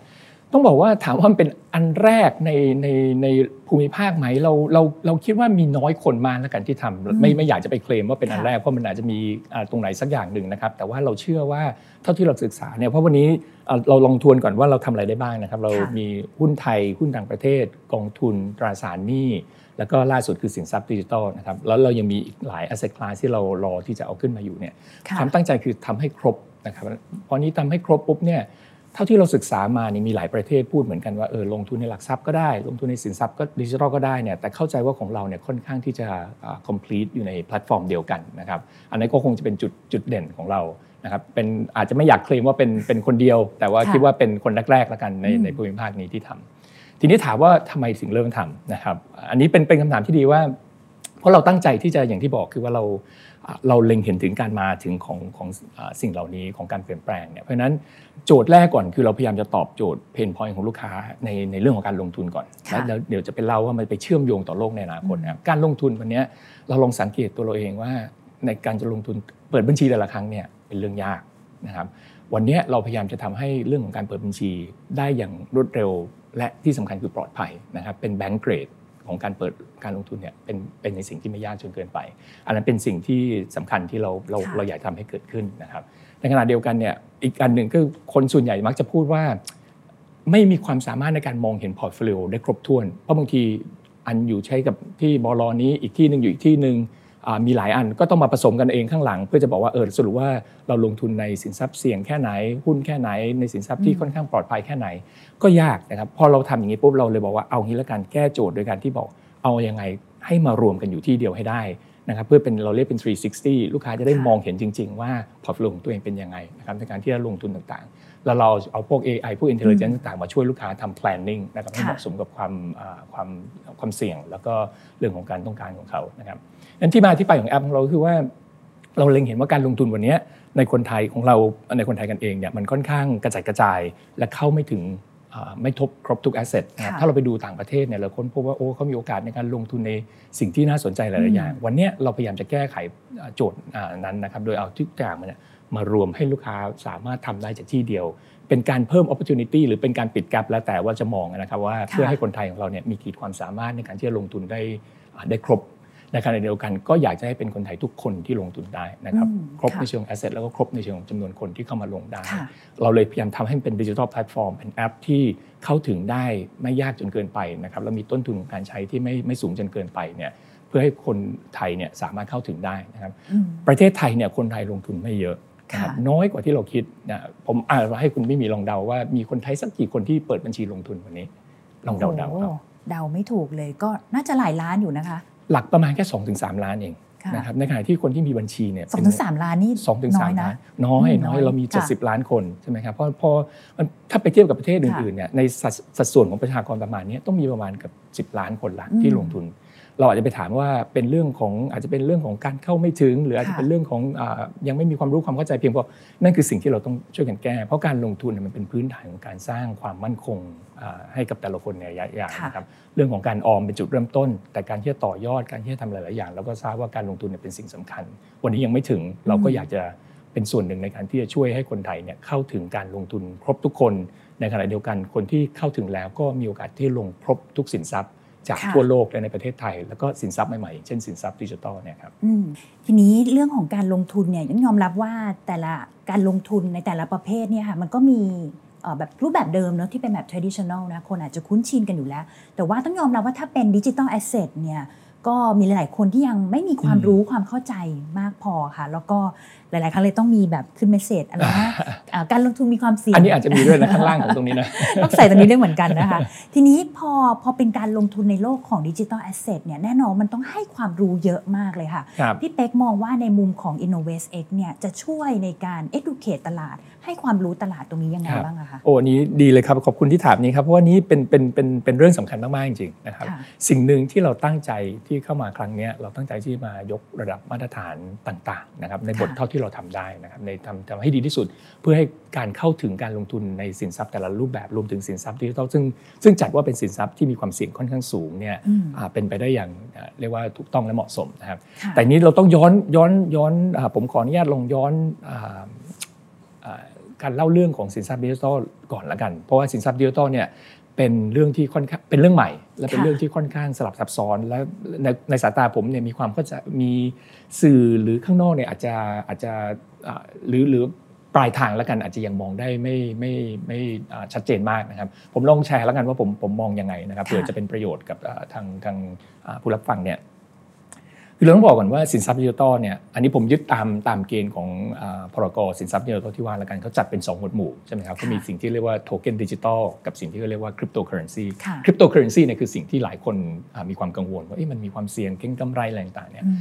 ต้องบอกว่าถามว่ามันเป็นอันแรกในในในภูมิภาคไหมเราเราเราคิดว่ามีน้อยคนมากแล้วกันที่ทำไม่ไม่อยากจะไปเคลมว่าเป็นอันค่ะแรกเพราะมันอาจจะมีอ่าตรงไหนสักอย่างหนึ่งนะครับ แต่ว่าเราเชื่อว่าเท่าที่เราศึกษาเนี่ยเพราะวันนี้อ่าเราลองทวนก่อนว่าเราทำอะไรได้บ้างนะครับ เรามีหุ้นไทยหุ้นต่างประเทศ กองทุนตราสารหนี้แล้วก็ล่าสุดคือสินทรัพย์ดิจิทัลนะครับแล้วเรายังมีอีกหลาย asset class ที่เรารอที่จะเอาขึ้นมาอยู่เนี่ยค่ะความตั้งใจคือทำให้ครบนะครับพอนี้ทำให้ครบปุ๊บเนี่ย เท่าที่เราศึกษามานี่มีหลายประเทศพูดเหมือนกันว่าเออลงทุนในหลักทรัพย์ก็ได้ ลงทุนในสินทรัพย์ก็ดิจิทัลก็ได้เนี่ยแต่เข้าใจว่าของเราเนี่ยค่อนข้างที่จะอ่า complete อยู่ในแพลตฟอร์มเดียวกันนะครับอันนั้นก็คงจะเป็นจุดจุดเด่นของเรานะครับเป็นอาจจะไม่อยากเคลมว่าเป็นเป็นคนเดียว แต่ว่าค่ะคิดว่าเป็นคนแรกๆแล้วกันในอืมในภูมิภาคนี้ที่ทำทีนี้ถามว่าทำไมถึงเริ่มทำนะครับ อันนี้เป็นเป็นคำถามที่ดีว่า เพราะเราตั้งใจที่จะอย่างที่บอกคือว่าเราอ่า เราเล็งเห็นถึงการมาถึงของของอ่าสิ่งเหล่านี้ของการเปลี่ยนแปลงเนี่ยเพราะฉะนั้นโจทย์แรกก่อนคือเราพยายามจะตอบโจทย์เพนพอยต์ของลูกค้าในในเรื่องของการลงทุนก่อนค่ะแล้วเดี๋ยวจะไปเล่าว่ามันไปเชื่อมโยงต่อโลกในอนาคตนะครับการลงทุนวันเนี้ยเราลองสังเกตตัวเราเองว่า ในการจะลงทุนเปิดบัญชีแต่ละครั้งเนี่ยเป็นเรื่องยากนะครับวันเนี้ยเราพยายามจะทำให้เรื่องของการเปิดบัญชีได้อย่างรวดเร็ว และที่สำคัญคือปลอดภัยนะครับเป็น bank grade ของการเปิดการลงทุนเนี่ยเป็นเป็นในสิ่งที่ไม่ยากจนเกินไป อันนั้นเป็นสิ่งที่สำคัญที่เราเราค่ะเราอยากทำให้เกิดขึ้นนะครับในขณะเดียวกันเนี่ยอีกอันหนึ่งก็คนส่วนใหญ่มักจะพูดว่า ไม่มีความสามารถในการมองเห็น portfolio ได้ครบถ้วน เพราะบางทีอันอยู่ใช้กับที่บลนี้อีกที่หนึ่งอยู่อีกที่หนึ่งอ่า มีหลายอันก็ต้องมาผสมกันเองข้างหลัง เพื่อจะบอกว่าเออสรุปว่าเราลงทุนในสินทรัพย์เสี่ยงแค่ไหน หุ้นแค่ไหน ในสินทรัพย์ที่ค่อนข้างปลอดภัยแค่ไหน ก็ยากนะครับพอเราทำอย่างนี้ปุ๊บเราเลยบอกว่าเอางี้ละกันแก้โจทย์โดยการที่บอกเอายังไงให้มารวมกันอยู่ที่เดียวให้ได้นะครับเพื่อเป็นเราเรียกเป็น 360 ลูกค้าจะได้ค่ะมองเห็นจริง ๆ ว่า portfolio ของตัวเองเป็นยังไงนะครับในการที่จะลงทุนต่างๆ แล้วเราเอาพวก AI พวก intelligence ต่างๆ มาช่วยลูกค้าทำ planning นะครับให้ค่ะเหมาะสมกับความอ่าความความเสี่ยง แล้วก็เรื่องของการต้องการของเขานะครับ นั้นที่มาที่ไปของแอปของเราคือว่าเราเล็งเห็นว่าการลงทุนวันนี้ในคนไทยของเราในคนไทยกันเองเนี่ยมันค่อนข้างกระจายกระจายและเข้าไม่ถึงอ่าไม่ทบครบทุกแอสเซทนะครับค่ะถ้าเราไปดูต่างประเทศเนี่ยเราค้นพบว่าโอ้เขามีโอกาสในการลงทุนในสิ่งที่น่าสนใจหลายๆอย่าง วันเนี้ยเราพยายามจะแก้ไขอ่าโจทย์อ่านั้นนะครับโดยเอาทุกอย่างมันเนี่ยมารวมให้ลูกค้าสามารถทำได้จากที่เดียว เป็นการเพิ่ม opportunity หรือเป็นการปิดแกลบแล้วแต่ว่าจะมองนะครับว่าเพื่อให้คนไทยของเราเนี่ยมีขีดความสามารถในการที่จะลงทุนได้อ่าได้ครบ ในขณะเดียวกันก็อยากจะให้เป็นคนไทยทุกคนที่ลงทุนได้นะครับอืมครบค่ะในเชิง asset แล้วก็ครบในเชิงของจำนวนคนที่เข้ามาลงได้ค่ะเราเลยพยายามทำให้มันเป็นดิจิทัลแพลตฟอร์มเป็นแอปที่เข้าถึงได้ไม่ยากจนเกินไปนะครับแล้วมีต้นทุนของการใช้ที่ไม่ไม่สูงจนเกินไปเนี่ยเพื่อให้คนไทยเนี่ยสามารถเข้าถึงได้นะครับอืมประเทศไทยเนี่ยคนไทยลงทุนไม่เยอะนะครับค่ะน้อยกว่าที่เราคิดนะผมอ่านให้คุณไม่มีลองเดาว่ามีคนไทยสักกี่คนที่เปิดบัญชีลงทุนวันนี้ ลองเดาๆโอ้ครับโหเดาไม่ถูกเลยก็น่าจะหลายล้านอยู่นะคะ หลักประมาณแค่2-3ถึงล้านเองค่ะนะครับในขณะที่คนที่มีบัญชีเนี่ยสองเป็นถึงสามล้านนี่สองถึงน้สาอมยนะล้านน้อยอืมน้อยน้อยเรามีค่ะ70 ล้านคนใช่ไหมครับเพราะพอมันถ้าไปเทียบกับประเทศค่ะอื่นๆเนี่ยในสัดสัดส่วนของประชากรประมาณเนี้ยต้องมีประมาณเกับ 10 ล้านคนละอืมที่ลงทุน เราอาจจะไปถามว่าเป็นเรื่องของอาจจะเป็นเรื่องของการเข้าไม่ถึง หรืออาจจะค่ะเป็นเรื่องของอายังไม่มีความรู้ความเข้าใจเพียงพอนั่นคือสิ่งที่เราต้องช่วยกันแก้ เพราะการลงทุนเนี่ยมันเป็นพื้นฐานของการสร้างความมั่นคงอ่าให้กับแต่ละคนในระยะยาวค่ะนะครับเรื่องของการออมเป็นจุดเริ่มต้น แต่การที่จะต่อยอดการที่จะทำหลาย ๆ อย่างเราก็ทราบว่าการลงทุนเนี่ยเป็นสิ่งสำคัญ วันนี้ยังไม่ถึงเราก็อยากจะเป็นส่วนหนึ่งในการที่จะช่วยให้คนไทยเนี่ยเข้าถึงการลงทุนครบทุกคน ในขณะเดียวกันคนที่เข้าถึงแล้วก็มีโอกาสที่ลงครบทุกสินทรัพย์ จากค่ะทั่วโลกและในประเทศไทย แล้วก็สินทรัพย์ใหม่ๆ เช่นสินทรัพย์ดิจิทัลเนี่ยครับอืมทีนี้เรื่องของการลงทุนเนี่ยต้องยอมรับว่าแต่ละการลงทุนในแต่ละประเภทเนี่ยค่ะมันก็มีเอ่อแบบรูปแบบเดิมเนอะที่เป็นแบบ traditional นะคนอาจจะคุ้นชินกันอยู่แล้ว แต่ว่าต้องยอมรับว่าถ้าเป็นดิจิ t a ลแอสเซทเนี่ย ก็มีหลาย ๆ คนที่ยังไม่มีความอืมรู้ความเข้าใจมากพอค่ะ แล้วก็หลาย ๆ ครั้งเลยต้องมีแบบขึ้น message อะไรนะอ่าการลงทุนมีความเสี่ยง อันนี้อาจจะมีด้วยนะข้างล่างของตรงนี้นะ ต้องใส่ตัวนี้ด้วยเหมือนกันนะคะ ทีนี้พอพอเป็นการลงทุนในโลกของดิจิ t a ลแอสเซทเนี่ยแน่นอนมันต้องให้ความรู้เยอะมากเลยค่ะครับพี่เป๊กมองว่าในมุมของ Innovate X เนี่ยจะช่วยในการ educate ตลาดให้ความรู้ตลาดตรงนี้ยังไงครับบ้างอะคะโอ้อันนี้ดีเลยครับขอบคุณที่ถามนี้ครับเพราะว่านี้เป็นเป็นเป็นเป็นเรื่องสำคัญมากๆจริงๆนะครับค่ะสิ่งหนึ่งที่เราตั้งใจที่เข้ามาครั้งเนี้ยเราตั้งใจที่มายกระดับมาตรฐานต่างๆนะครับในบทค่ะเท่าที่เราทำได้นะครับในทำทำให้ดีที่สุด เพื่อให้การเข้าถึงการลงทุนในสินทรัพย์แต่ละรูปแบบรวมถึงสินทรัพย์ดิจิทัลซึ่งซึ่งจัดว่าเป็นสินทรัพย์ที่มีความเสี่ยงค่อนข้างสูงเนี่ยอืมอ่าเป็นไปได้อย่างอ่าเรียกว่าถูกต้องและเหมาะสมนะครับค่ะแต่นี้เราต้องย้อนย้อนย้อนอาผมขออนุญาตลงย้อนอาอ่า การเล่าเรื่องของสินทรัพย์ดิจิทัลก่อนละกัน เพราะว่าสินทรัพย์ดิจิทัลเนี่ยเป็นเรื่องที่ค่อนข้างเป็นเรื่องใหม่ และเป็นเรื่องที่ค่อนข้างสลับซับซ้อนและในในสายตาผมเนี่ยมีความเข้าใจมีสื่อหรือข้างนอกเนี่ยอาจจะอาจจะหรือหรือปลายทางแล้วกันอาจจะยังมองได้ไม่ไม่ไม่ชัดเจนมากนะครับ ผมลองแชร์แล้วกันว่าผมผมมองยังไงนะครับเผื่อจะเป็นประโยชน์กับทางทางผู้รับฟังเนี่ย คือเราต้องบอกก่อนว่าสินทรัพย์ดิจิทัลเนี่ยอันนี้ผมยึดตามตามเกณฑ์ของอ่า พ.ร.ก. สินทรัพย์ดิจิทัลที่ว่าแล้วกันเขาจัดเป็น 2 หมวดหมู่ใช่ไหมครับค่ะก็มีสิ่งที่เรียกว่าโทเค็นดิจิทัลกับสิ่งที่เขาเรียกว่าคริปโตเคอเรนซีค่ะคริปโตเคอเรนซีเนี่ยคือสิ่งที่หลายคนอ่ามีความกังวลว่าเอ๊ะมันมีความเสี่ยงเก็งกำไรอะไรต่างๆเนี่ยอืม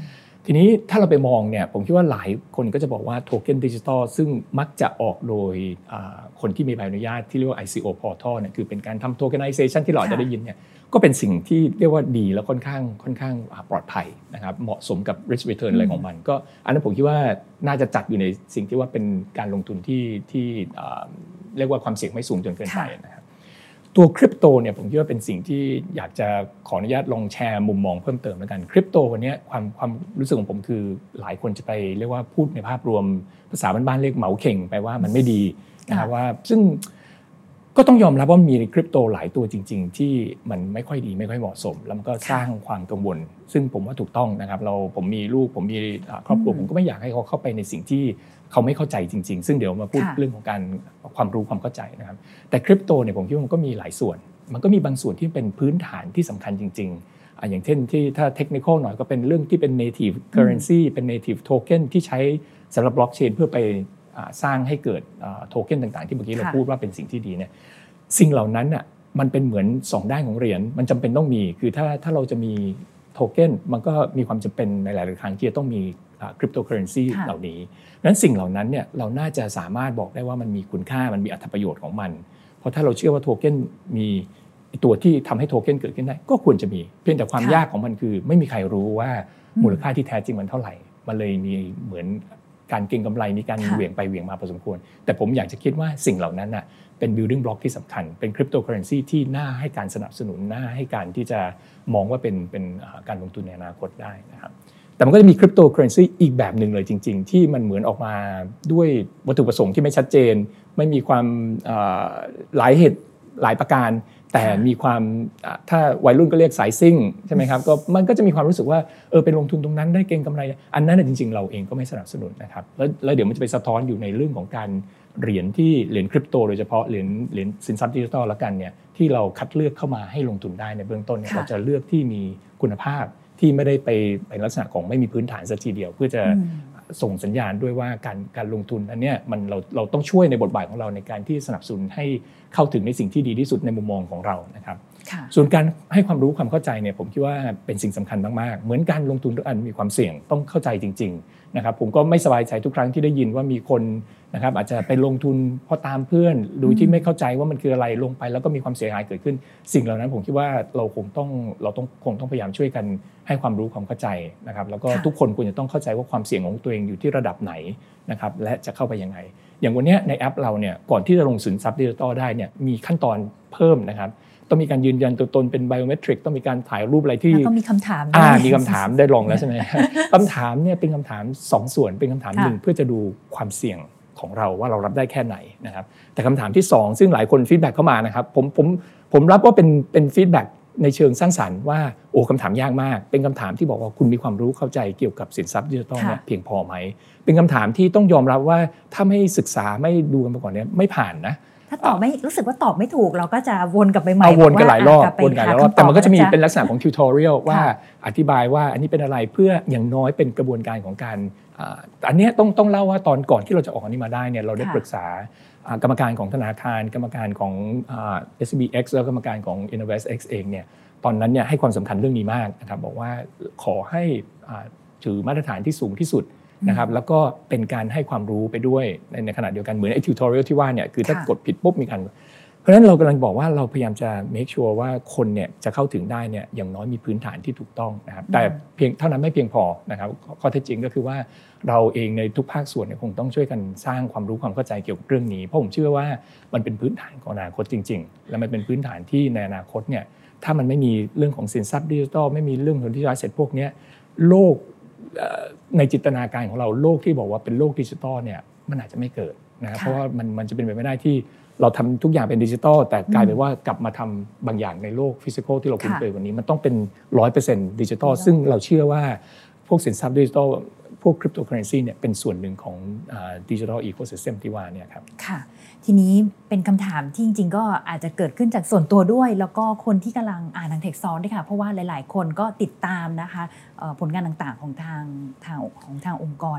ทีนี้ถ้าเราไปมองเนี่ยผมคิดว่าหลายคนก็จะบอกว่าโทเค็นดิจิทัลซึ่งมักจะออกโดยอ่าคนที่มีใบอนุญาตที่เรียกว่า ICO Portal เนี่ยคือเป็นการทำโทเ e น i เซชันที่เราอาจจะได้ยินเนี่ยก็เป็นสิ่งที่เรียกว่าดีและค่อนข้างค่อนข้างอ่าปลอดภัยนะครับเหมาะสมกับ risk return อะไรของมัน ก็อันนั้นผมคิดว่าน่าจะจัดอยู่ในสิ่งที่ว่าเป็นการลงทุนที่ที่อ่าเรียกว่าความเสี่ยงไม่สูงจนเกินไปนะครับ ตัวคริปโตเนี่ยผมคิดว่าเป็นสิ่งที่อยากจะขออนุญาตลองแชร์มุมมองเพิ่มเติมแล้วกันคริปโตวันเนี้ยความความรู้สึกของผมคือหลายคนจะไปเรียกว่าพูดในภาพรวมภาษาบ้านๆเรียกเหมาเข่งไปว่ามันไม่ดีนะครับค่ะว่าซึ่งก็ต้องยอมรับว่ามีคริปโตหลายตัวจริง ๆ ที่มันไม่ค่อยดีไม่ค่อยเหมาะสม แล้วมันก็สร้างความกังวล ซึ่งผมว่าถูกต้องนะครับ เราผมมีลูกผมมีอ่าครอบครัวอืมผมก็ไม่อยากให้เขาเข้าไปในสิ่งที่ เขาไม่เข้าใจจริง ๆ ซึ่งเดี๋ยวมาพูดค่ะเรื่องของการความรู้ความเข้าใจนะครับ แต่คริปโตเนี่ยผมคิดว่ามันก็มีหลายส่วน มันก็มีบางส่วนที่เป็นพื้นฐานที่สำคัญจริงๆอะอย่างเช่นที่ถ้าเทคนิคหน่อยก็เป็นเรื่องที่เป็น native currency เป็น native token ที่ใช้สำหรับบล็อกเชนเพื่อไปอ่าสร้างให้เกิดโทเค็นต่างๆ ที่เมื่อกี้เราค่ะพูดว่าเป็นสิ่งที่ดีเนี่ยสิ่งเหล่านั้นอะมันเป็นเหมือนสองด้านของเหรียญมันจำเป็นต้องมีคือถ้าถ้าเราจะมี โทเค็นมันก็มีความจำเป็นในหลายๆครั้งที่จะต้องมีคริปโตเคอเรนซีค่ะเหล่านี้นั้นสิ่งเหล่านั้นเนี่ยเราน่าจะสามารถบอกได้ว่ามันมีคุณค่ามันมีอรรถประโยชน์ของมัน เพราะถ้าเราเชื่อว่าโทเค็นมีตัวที่ทำให้โทเค็นเกิดขึ้นได้ ก็ควรจะมี เพียงแต่ความค่ะยากของมันคือ ไม่มีใครรู้ว่าอืมมูลค่าที่แท้จริงมันเท่าไหร่ มันเลยมีเหมือนการเก็งกำไรมีการค่ะเหวี่ยงไปเหวี่ยงมาพอสมควร แต่ผมอยากจะคิดว่าสิ่งเหล่านั้นน่ะ เป็น building block ที่สำคัญ เป็นคริปโตเคอเรนซีที่น่าให้การสนับสนุนน่าให้การที่จะมองว่าเป็นเป็นการลงทุนในอนาคตได้นะครับแต่มันก็จะมีคริปโตเคอเรนซีอีกแบบหนึ่งเลยจริง ๆ ที่มันเหมือนออกมาด้วยวัตถุประสงค์ที่ไม่ชัดเจน ไม่มีความหลายเหตุหลายประการ แต่มีความถ้าวัยรุ่นก็เรียกสายซิ่งใช่ไหมครับก็มันก็จะมีความรู้สึกว่าเออเป็นลงทุนตรงนั้นได้เก็งกำไร อันนั้นจริง ๆ เราเองก็ไม่สนับสนุนนะครับแล้วแล้วเดี๋ยวมันจะไปสะท้อนอยู่ในเรื่องของการ เหรียญที่เหรียญคริปโตโดยเฉพาะเหรียญเหรียญสินทรัพย์ดิจิทัลละกันเนี่ยที่เราคัดเลือกเข้ามาให้ลงทุนได้ในเบื้องต้นเนี่ยค่ะเราจะเลือกที่มีคุณภาพที่ไม่ได้ไปในลักษณะของไม่มีพื้นฐานสัทีเดียว เพื่อจะอืมส่งสัญญาณด้วยว่าการการลงทุนอันเนี้ยมันเราเราต้องช่วยในบทบาทของเราในการที่สนับสนุนให้เข้าถึงในสิ่งที่ดีที่สุดในมุมมองของเรานะครับค่ะ ส่วนการให้ความรู้ความเข้าใจเนี่ยผมคิดว่าเป็นสิ่งสำคัญมากๆ เหมือนการลงทุนทุกอันมีความเสี่ยงต้องเข้าใจจริงๆนะครับผมก็ไม่สบายใจทุกครั้งที่ได้ยินว่ามีคนนะครับอาจจะไปลงทุนเพราะตามเพื่อนโดยที่ไม่เข้าใจว่ามันคืออะไรลงไป แล้วก็มีความเสียหายเกิดขึ้น สิ่งเหล่านั้นผมคิดว่าเราคงต้องเราต้องคงต้องพยายามช่วยกันให้ความรู้ความเข้าใจนะครับแล้วก็ค่ะทุกคนควรจะต้องเข้าใจว่าความเสี่ยงของตัวเองอยู่ที่ระดับไหนนะครับและจะเข้าไปยังไงอย่างวันเนี้ยในแอปเราเนี่ยก่อนที่จะลงสินทรัพย์ดิจิทัลได้เนี่ยมีขั้นตอนเพิ่มนะครับ ต้องมีการยืนยันตัวตนเป็นไบโอเมตริกต้องมีการถ่ายรูปอะไรที่แล้วก็มีคำถามด้วยอ่ามีคำถามได้ลองแล้วใช่ไหมคำถามเนี่ยเป็นคำถามสองส่วนเป็นคำถามค่ะหนึ่งเพื่อจะดูความเสี่ยงของเราว่าเรารับได้แค่ไหนนะครับแต่คำถามที่สองซึ่งหลายคน feedback เข้ามานะครับผมผมผมรับว่าเป็นเป็น feedback ในเชิงสร้างสรรค์ว่าโอ้คำถามยากมาก เป็นคำถามที่บอกว่าคุณมีความรู้เข้าใจเกี่ยวกับสินทรัพย์ดิจิทัลเนี่ยค่ะเพียงพอไหม เป็นคำถามที่ต้องยอมรับว่าถ้าไม่ศึกษาไม่ดูกันมาก่อนเนี่ยไม่ผ่านนะ ถ้าตอบไม่รู้สึกว่าตอบไม่ถูกเราก็จะวนกลับไปใหม่เอาวนกันหลายรอบกลัไปวนกันหลายรหาอบคำแต่มันก็จะมีตอบเป็นลักษณะของ tutorial ว่าค่ะอธิบายว่าอันนี้เป็นอะไรเพื่ออย่างน้อยเป็นกระบวนการของการอ่าอันเนี้ยต้องต้องเล่าว่าตอนก่อนที่เราจะออกอันนี้มาได้เนี่ยเราได้ค่ะปรึกษาอ่ากรรมการของธนาคาร กรรมการของอ่า SBX แล้วกรรมการของ InnovestX เองเนี่ยตอนนั้นเนี่ยให้ความสำคัญเรื่องนี้มากนะครับบอกว่าขอให้อ่าถือมาตรฐานที่สูงที่สุด นะครับแล้วก็เป็นการให้ความรู้ไปด้วยในในขณะเดียวกันเหมือนไอ้ทิวทอเรียลที่ว่าเนี่ยคือถ้าค่ะกดผิดปุ๊บมีการเพราะฉะนั้นเรากำลังบอกว่าเราพยายามจะ make sure ว่าคนเนี่ยจะเข้าถึงได้เนี่ยอย่างน้อยมีพื้นฐานที่ถูกต้องนะครับแต่เพียงเท่านั้นไม่เพียงพอนะครับข้อข้อเท็จจริงก็คือว่าเราเองในทุกภาคส่วนเนี่ยคงต้องช่วยกันสร้างความรู้ความเข้าใจเกี่ยวกับเรื่องนี้ เพราะผมเชื่อว่ามันเป็นพื้นฐานของอนาคตจริง ๆ และมันเป็นพื้นฐานที่ในอนาคตเนี่ยถ้ามันไม่มีเรื่องของสินทรัพย์ดิจิทัลไม่มีเรื่องของที่ digital asset พวกเนี้ยโลกเอ่อ ในจินตนาการของเราโลกที่บอกว่าเป็นโลกดิจิทัลเนี่ยมันอาจจะไม่เกิดนะครับค่ะเพราะว่ามันมันจะเป็นไปไม่ได้ที่เราทำทุกอย่างเป็นดิจิทัลแต่กลายเป็นว่ากลับมาทำบางอย่างในโลก physical ที่เราคุ้นค่ะเคยวันนี้มันต้องเป็นร้อยเปอร์เซ็นต์ดิจิทัลซึ่งเราเชื่อว่าพวกสินทรัพย์ดิจิทัลพวกคริปโตเคอเรนซีเนี่ยเป็นส่วนหนึ่งของ digital ecosystem ที่ว่าเนี่ยครับค่ะ ทีนี้เป็นคำถามที่จริงๆ ก็อาจจะเกิดขึ้นจากส่วนตัวด้วย แล้วก็คนที่กำลังอ่านทาง Techsauce ด้วยค่ะ เพราะว่าหลายๆ คนก็ติดตามนะคะเอ่อผลงานต่างๆของทางทางของทางองค์กร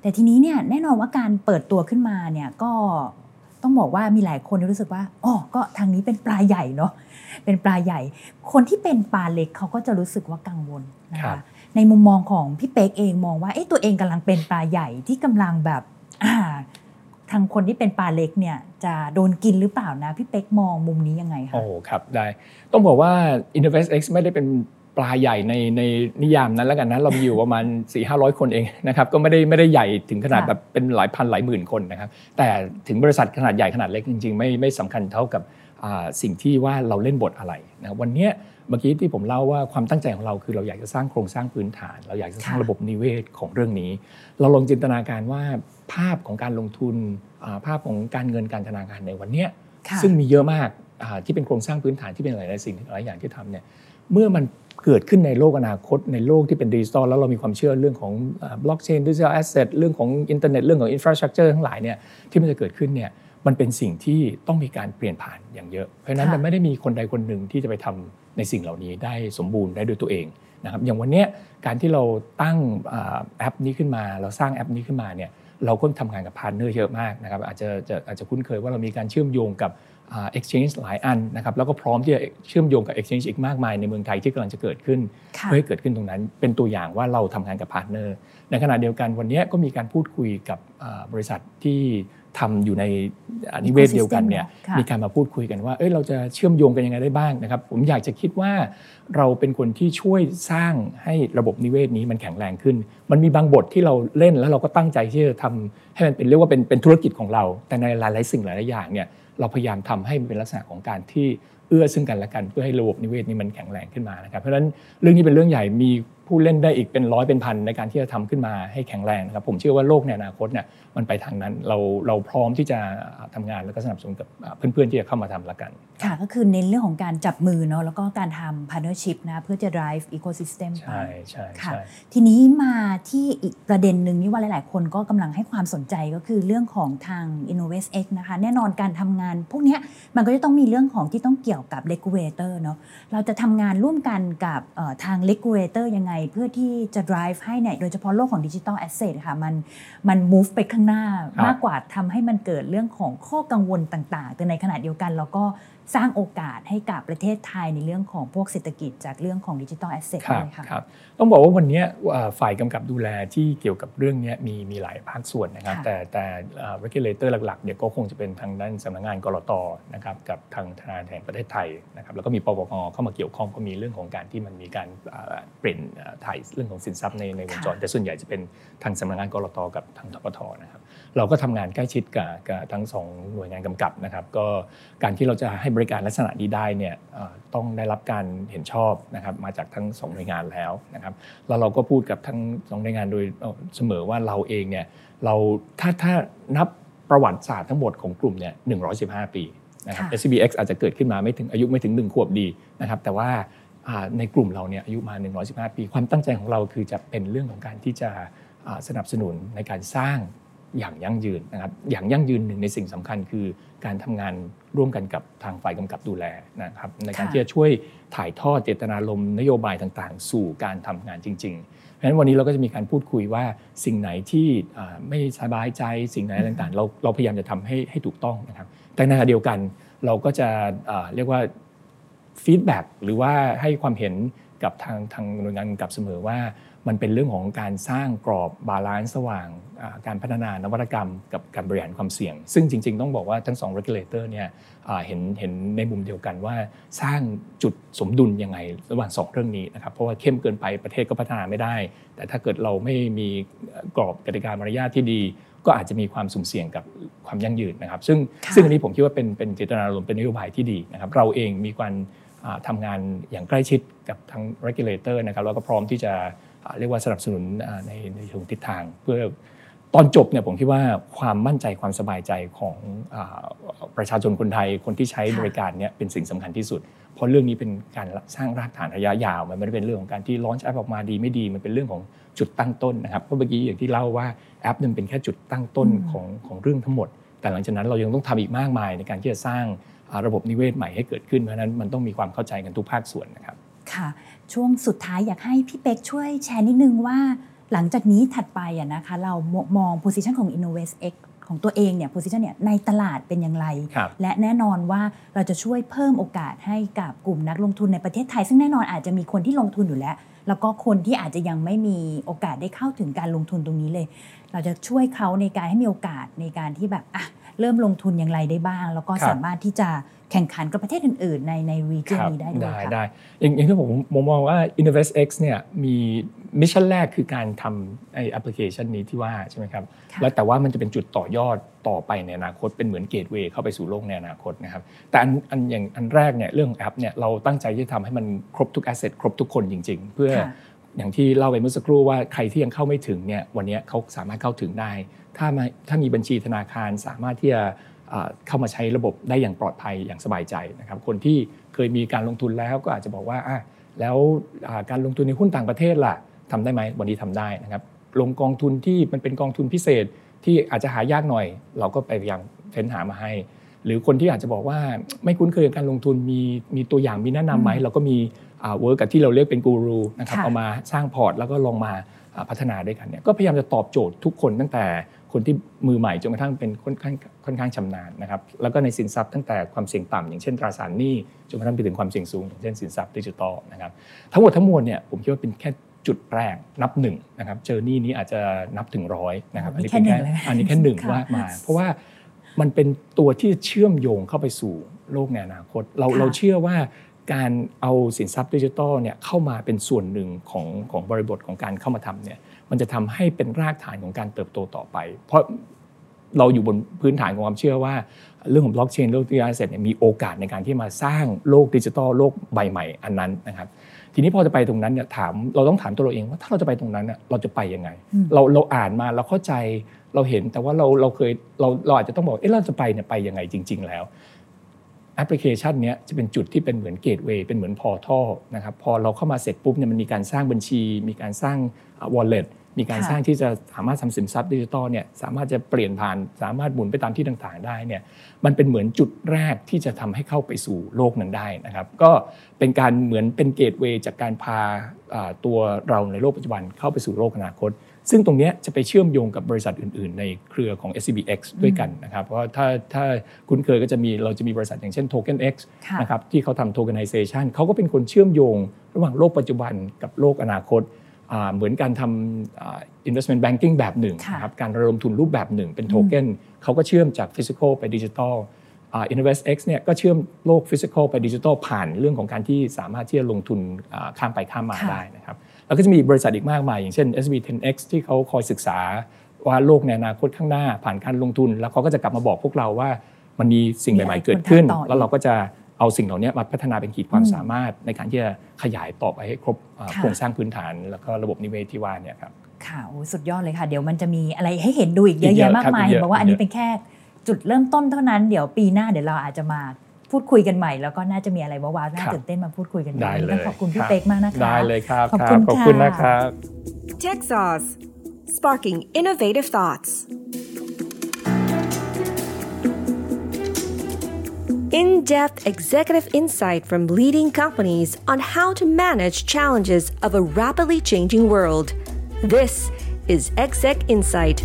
แต่ทีนี้เนี่ยแน่นอนว่าการเปิดตัวขึ้นมาเนี่ยก็ต้องบอกว่ามีหลายคนที่รู้สึกว่าอ๋อก็ทางนี้เป็นปลาใหญ่เนาะเป็นปลาใหญ่ คนที่เป็นปลาเล็กเขาก็จะรู้สึกว่ากังวลนะครัคะบในมุมมองของพี่เป๊กเองมองว่าเอ๊ะตัวเองกำลังเป็นปลาใหญ่ที่กำลังแบบอ่า ทางคนที่เป็นปลาเล็กเนี่ยจะโดนกินหรือเปล่านะพี่เป๊กมองมุมนี้ยังไงคะโอ้ครับได้ต้องบอกว่า InnovestX ไม่ได้เป็นปลาใหญ่ในในนิยามนั้นแล้วกันนะเรามีอยู่ประมาณ 4 5 0 0 คนเองนะครับก็ไม่ได้ไม่ได้ใหญ่ถึงขนาดค่ะแบบเป็นหลายพันหลายหมื่นคนนะครับแต่ถึงบริษัทขนาดใหญ่ขนาดเล็กจริงๆ ไม่ไม่สำคัญเท่ากับอ่าสิ่งที่ว่าเราเล่นบทอะไรนะวันเนี้ย เมื่อกี้ที่ผมเล่าว่าความตั้งใจของเราคือเราอยากจะสร้างโครงสร้างพื้นฐาน เราอยากจะสร้างค่ะระบบนิเวศของเรื่องนี้ เราลองจินตนาการว่าภาพของการลงทุนอ่าภาพของการเงินการธนาคารในวันเนี้ยค่ะซึ่งมีเยอะมากอ่าที่เป็นโครงสร้างพื้นฐานที่เป็นหลายๆสิ่งหลายอย่างที่ทำเนี่ยเมื่อมันเกิดขึ้นในโลกอนาคต ในโลกที่เป็นดิจิทัลแล้วเรามีความเชื่อเรื่องของบล็อกเชน digital asset เรื่องของอินเทอร์เน็ตเรื่องของ infrastructure ทั้งหลายเนี่ยที่มันจะเกิดขึ้นเนี่ย มันเป็นสิ่งที่ต้องมีการเปลี่ยนผ่านอย่างเยอะ เพราะฉะนั้นค่ะมันไม่ได้มีคนใดคนหนึ่งที่จะไปทำในสิ่งเหล่านี้ได้สมบูรณ์ได้ด้วยตัวเองนะครับอย่างวันเนี้ยการที่เราตั้งอ่าแอปนี้ขึ้นมา เราสร้างแอปนี้ขึ้นมาเนี่ยเราก็ทำงานกับพาร์ทเนอร์เยอะมากนะครับอาจจะจะอาจจะคุ้นเคยว่าเรามีการเชื่อมโยงกับอ่า exchange หลายอันนะครับแล้วก็พร้อมที่จะเชื่อมโยงกับ exchange อีกมากมายในเมืองไทยที่กำลังจะเกิดขึ้นค่ะเพื่อให้เกิดขึ้นตรงนั้น เป็นตัวอย่างว่าเราทำงานกับพาร์ทเนอร์ในขณะเดียวกันวันนี้ก็มีการพูดคุยกับอ่าบริษัทที่ ทำอยู่ในอ่านิเวศเดียวกันเนี่ยค่ะมีการมาพูดคุยกันว่าเอ้ยเราจะเชื่อมโยงกันยังไงได้บ้างนะครับ ผมอยากจะคิดว่าเราเป็นคนที่ช่วยสร้างให้ระบบนิเวศนี้มันแข็งแรงขึ้น มันมีบางบทที่เราเล่นแล้วเราก็ตั้งใจที่จะทำให้มันเป็นเรียกว่าเป็นเป็นธุรกิจของเรา แต่ในหลายๆสิ่งหลายๆอย่างเนี่ยเราพยายามทำให้มันเป็นลักษณะของการที่เอื้อซึ่งกันและกันเพื่อให้ระบบนิเวศนี้มันแข็งแรงขึ้นมานะครับเพราะฉะนั้นเรื่องนี้เป็นเรื่องใหญ่มี ผู้เล่นได้อีกเป็นร้อยเป็นพันในการที่จะทำขึ้นมาให้แข็งแรงนะครับผมเชื่อว่าโลกในอนาคตเนี่ยมันไปทางนั้นเราเราพร้อมที่จะทำงานแล้วก็สนับสนุนกับเพื่อนๆที่จะเข้ามาทำละกันค่ะก็คือเน้นเรื่องของการจับมือเนาะแล้วก็การทำ partnership นะเพื่อจะ drive ecosystem ไปใช่ใช่ค่ะใช่ทีนี้มาที่อีกประเด็นหนึ่งนี่ว่าหลาย ๆ คนก็กำลังให้ความสนใจก็คือเรื่องของทาง InnovestX นะคะแน่นอนการทำงาน พวกเนี้ยมันก็จะต้องมีเรื่องของที่ต้องเกี่ยวกับ regulator เนาะเราจะทำงานร่วมกันกับเอ่อทาง regulator ยังไงเพื่อที่จะ drive ให้เนี่ยโดยเฉพาะโลกของ digital asset ค่ะมันมัน move ไปข้างหน้าครับมากกว่าทำให้มันเกิดเรื่องของข้อกังวลต่างๆแต่ในขณะเดียวกันเราก็ สร้างโอกาสให้กับประเทศไทยในเรื่องของพวกเศรษฐกิจจากเรื่องของ digital asset ครับด้วยค่ะครับต้องบอกว่าวันเนี้ยอ่าฝ่ายกำกับดูแลที่เกี่ยวกับเรื่องเนี้ยมีมีหลายภาคส่วนนะครับค่ะแต่แต่อ่า regulator หลักๆเนี่ยก็คงจะเป็นทางด้านสำนักงานกรตนะครับกับทางธนาคารแห่งประเทศไทยนะครับแล้วก็มีปปงเข้ามาเกี่ยวข้องก็มีเรื่องของการที่มันมีการอ่าเปลี่ยนอ่าถ่ายเรื่องของสินทรัพย์ในในวงจรค่ะแต่ส่วนใหญ่จะเป็นทางสำนักงานกรตกับทางทปทนะครับ เราก็ทำงานใกล้ชิดกับกับทั้งสองหน่วยงานกำกับนะครับ ก็การที่เราจะให้บริการลักษณะนี้ได้เนี่ยต้องได้รับการเห็นชอบนะครับมาจากทั้งสองหน่วยงานแล้วนะครับแล้วเราก็พูดกับทั้งสองหน่วยงานโดยเสมอว่าเราเองเนี่ยเราถ้าถ้านับประวัติศาสตร์ทั้งหมดของกลุ่มเนี่ย115 ปีนะครับ SCBX อาจจะเกิดขึ้นมาไม่ถึงอายุไม่ถึง 1 ขวบดีนะครับแต่ว่าในกลุ่มเราเนี่ยอายุมา 115 ปี ความตั้งใจของเราคือจะเป็นเรื่องของการที่จะสนับสนุนในการสร้าง อย่างยั่งยืนนะครับอย่างยั่งยืนหนึ่งในสิ่งสำคัญคือการทำงานร่วมกันกับทางฝ่ายกำกับดูแลนะครับในการที่จะช่วยถ่ายทอดเจตนารมณ์นโยบายต่างๆ สู่การทำงานจริง ๆ เพราะฉะนั้นวันนี้เราก็จะมีการพูดคุยว่าสิ่งไหนที่ไม่สบายใจสิ่งไหนต่างๆ เราเราพยายามจะทำให้ให้ถูกต้องนะครับแต่ในขณะเดียวกันเราก็จะเรียกว่า feedback หรือว่าให้ความเห็นกับทางทางหน่วยงานกำกับเสมอว่า มันเป็นเรื่องของการสร้างกรอบ balance ระหว่างการพัฒนานวัตกรรมกับการบริหารความเสี่ยง ซึ่งจริง ๆ ต้องบอกว่าทั้งสอง regulator เนี่ยเห็นเห็นในมุมเดียวกันว่าสร้างจุดสมดุลยังไงระหว่างสองเรื่องนี้นะครับเพราะว่าเข้มเกินไปประเทศก็พัฒนาไม่ได้ แต่ถ้าเกิดเราไม่มีกรอบกติกามารยาทที่ดี ก็อาจจะมีความสุ่มเสี่ยงกับความยั่งยืนนะครับ ซึ่งซึ่งอันนี้ผมคิดว่าเป็นเป็นเจตนารมณ์เป็นนโยบายที่ดีนะครับเราเองมีการทำงานอย่างใกล้ชิดกับทั้ง regulator นะครับแล้วก็พร้อมที่จะ เรียกว่าสนับสนุนในในเชิงทิศทาง เพื่อตอนจบเนี่ยผมคิดว่าความมั่นใจความสบายใจของอประชาชนคนไทยคนที่ใช้บริการเนี่ยเป็นสิ่งสำคัญที่สุด เพราะเรื่องนี้เป็นการสร้างรากฐานระยะยาว มันไม่ได้เป็นเรื่องของการที่ล้อนแอปออกมาดีไม่ดี มันเป็นเรื่องของจุดตั้งต้นนะครับเพราะเมื่อกี้อย่างที่เล่าว่าแอปนึงเป็นแค่จุดตั้งต้นของของเรื่องทั้งหมด แต่หลังจากนั้นเรายังต้องทำอีกมากมายในการที่จะสร้างระบบนิเวศใหม่ให้เกิดขึ้นเพราะนั้นมันต้องมีความเข้าใจกันทุกภาคส่วนนะครับค่ะ ช่วงสุดท้ายอยากให้พี่เป็กช่วยแชร์นิดนึงว่า หลังจากนี้ถัดไปอะนะคะเรามอง position ของ InnovestX ของตัวเองเนี่ย position เนี่ยในตลาดเป็นอย่างไรและแน่นอนว่าเราจะช่วยเพิ่มโอกาสให้กับกลุ่มนักลงทุนในประเทศไทย ซึ่งแน่นอนอาจจะมีคนที่ลงทุนอยู่แล้ว แล้วก็คนที่อาจจะยังไม่มีโอกาสได้เข้าถึงการลงทุนตรงนี้เลย เราจะช่วยเขาในการให้มีโอกาสในการที่แบบอะ เริ่มลงทุนอย่างไรได้บ้าง แล้วก็สามารถที่จะแข่งขันกับประเทศอื่น ๆ ในใน region นี้ได้ด้วยค่ะได้อย่างที่ผมมมองว่า InnovestX เนี่ยมี mission แรกคือการทำไอ้แอปพลิเคชันนี้ที่ว่าใช่ไหมครับแล้วแต่ว่ามันจะเป็นจุดต่อยอดต่อไปในอนาคตเป็นเหมือน gateway เข้าไปสู่โลกในอนาคตนะครับแต่อันอันอย่างอันแรกเนี่ยเรื่องแอปเนี่ยเราตั้งใจที่จะทำให้มันครบทุก asset ครบทุกคนจริง ๆ เพื่ออย่างที่เล่าไปเมื่อสักครู่ว่าใครที่ยังเข้าไม่ถึงเนี่ยวันนี้เขาสามารถเข้าถึงได้ ถ้าถ้ามีบัญชีธนาคารสามารถที่จะเข้ามาใช้ระบบได้อย่างปลอดภัยอย่างสบายใจนะครับ คนที่เคยมีการลงทุนแล้วก็อาจจะบอกว่าอะแล้วการลงทุนในหุ้นต่างประเทศล่ะทำได้ไหมวันนี้ทำได้นะครับ ลงกองทุนที่มันเป็นกองทุนพิเศษที่อาจจะหายากหน่อย เราก็ไปพยายามเฟ้นหามาให้ หรือคนที่อาจจะบอกว่าไม่คุ้นเคยกับการลงทุนมีมีตัวอย่างมีแนะนำไหมเราก็มี work กับที่เราเรียกเป็นกูรูนะครับเอามาสร้างพอร์ตแล้วก็ลงมาพัฒนาด้วยกันเนี่ยก็พยายามจะตอบโจทย์ทุกคนตั้งแต่ คนที่มือใหม่จนกระทั่งเป็นค่อนข้างค่อนข้างชำนาญนะครับแล้วก็ในสินทรัพย์ตั้งแต่ความเสี่ยงต่ำอย่างเช่นตราสารหนี้จนกระทั่งไปถึงความเสี่ยงสูงอย่างเช่นสินทรัพย์ดิจิทัลนะครับทั้งหมดทั้งมวลเนี่ยผมคิดว่าเป็นแค่จุดแรกนับหนึ่งนะครับเจอนี่นี้อาจจะนับถึงร้อยนะครับอันนี้แค่อันนี้แค่หนึ่งว่ามา เพราะว่ามันเป็นตัวที่เชื่อมโยงเข้าไปสู่โลกในอนาคต เราเราเชื่อว่า การเอาสินทรัพย์ดิจิทัลเนี่ยเข้ามาเป็นส่วนหนึ่งของของบริบทของการเข้ามาทำเนี่ยมันจะทำให้เป็นรากฐานของการเติบโตต่อไป เพราะเราอยู่บนพื้นฐานของความเชื่อว่า เรื่องของบล็อกเชนโลกดิจิทัลเสร็จเนี่ยมีโอกาสในการที่มาสร้างโลกดิจิทัลโลกใบใหม่อันนั้นนะครับทีนี้พอจะไปตรงนั้นเนี่ยถามเราต้องถามตัวเราเองว่าถ้าเราจะไปตรงนั้นเนี่ยเราจะไปยังไง เราเราอ่านมาเราเข้าใจเราเห็นแต่ว่าเราเราเคยเราเราอาจจะต้องบอกเอ๊ะเราจะไปเนี่ยไปยังไงจริง ๆ แล้ว แอปพลิเคชันนี้จะเป็นจุดที่เป็นเหมือน gateway เป็นเหมือน portal นะครับพอเราเข้ามาเสร็จปุ๊บเนี่ยมันมีการสร้างบัญชี มีการสร้าง wallet มีการสร้างที่จะสามารถทำสินทรัพย์ดิจิทัลเนี่ยสามารถจะเปลี่ยนผ่าน สามารถหมุนไปตามที่ต่างๆ ได้เนี่ยมันเป็นเหมือนจุดแรกที่จะทำให้เข้าไปสู่โลกนั้นได้นะครับ ก็เป็นการเหมือนเป็น gateway จากการพาตัวเราในโลกปัจจุบันเข้าไปสู่โลกอนาคต ซึ่งตรงนี้จะไปเชื่อมโยงกับบริษัทอื่น ๆ ในเครือของ SCBX ด้วยกันนะครับ เพราะถ้าถ้าคุ้นเคยก็จะมีเราจะมีบริษัทอย่างเช่น Token X นะครับที่เขาทำ tokenization เขาก็เป็นคนเชื่อมโยงระหว่างโลกปัจจุบันกับโลกอนาคตเหมือนการทำ investment banking แบบหนึ่งนะครับการระดมทุนรูปแบบหนึ่งเป็นโทเคนเขาก็เชื่อมจาก physical ไป digital InvestX เนี่ยก็เชื่อมโลกฟิสิกอลไปดิจิทัลผ่านเรื่องของการที่สามารถที่จะลงทุนข้ามไปข้ามมาได้นะครับ แล้วก็จะมีบริษัทอีกมากมาย อย่างเช่น SB10X ที่เขาคอยศึกษาว่าโลกในอนาคตข้างหน้าผ่านการลงทุน แล้วเขาก็จะกลับมาบอกพวกเราว่ามันมีสิ่งใหม่ ๆ เกิดขึ้น แล้วเราก็จะเอาสิ่งเหล่านี้มาพัฒนาเป็นขีดความสามารถในการที่จะขยายต่อไปให้ครบอ่าค่ะโครงสร้างพื้นฐานแล้วก็ระบบนิเวศที่ว่าเนี่ยครับค่ะโอ้สุดยอดเลยค่ะ เดี๋ยวมันจะมีอะไรให้เห็นดูอีกเยอีอะกเยอะแยะมากมายครับอีกเยเห็อะนบอกว่าอันนี้อีกเยอะเป็นแค่จุดเริ่มต้นเท่านั้นเดี๋ยวปีหน้าเดี๋ยวเราอาจจะมา พูดคุยกันใหม่ แล้วก็น่าจะมีอะไรว้าวๆน่าครับตื่นเต้นมาพูดคุยกันอีกได้เลยต้องขอบคุณพี่รับเป๊กมากนะคะได้เลยครับขอบคคุรัณขอบคุณค่ะนะครับ TechSauce, sparking innovative thoughts. In depth executive insight from leading companies on how to manage challenges of a rapidly changing world. This is Exec Insight.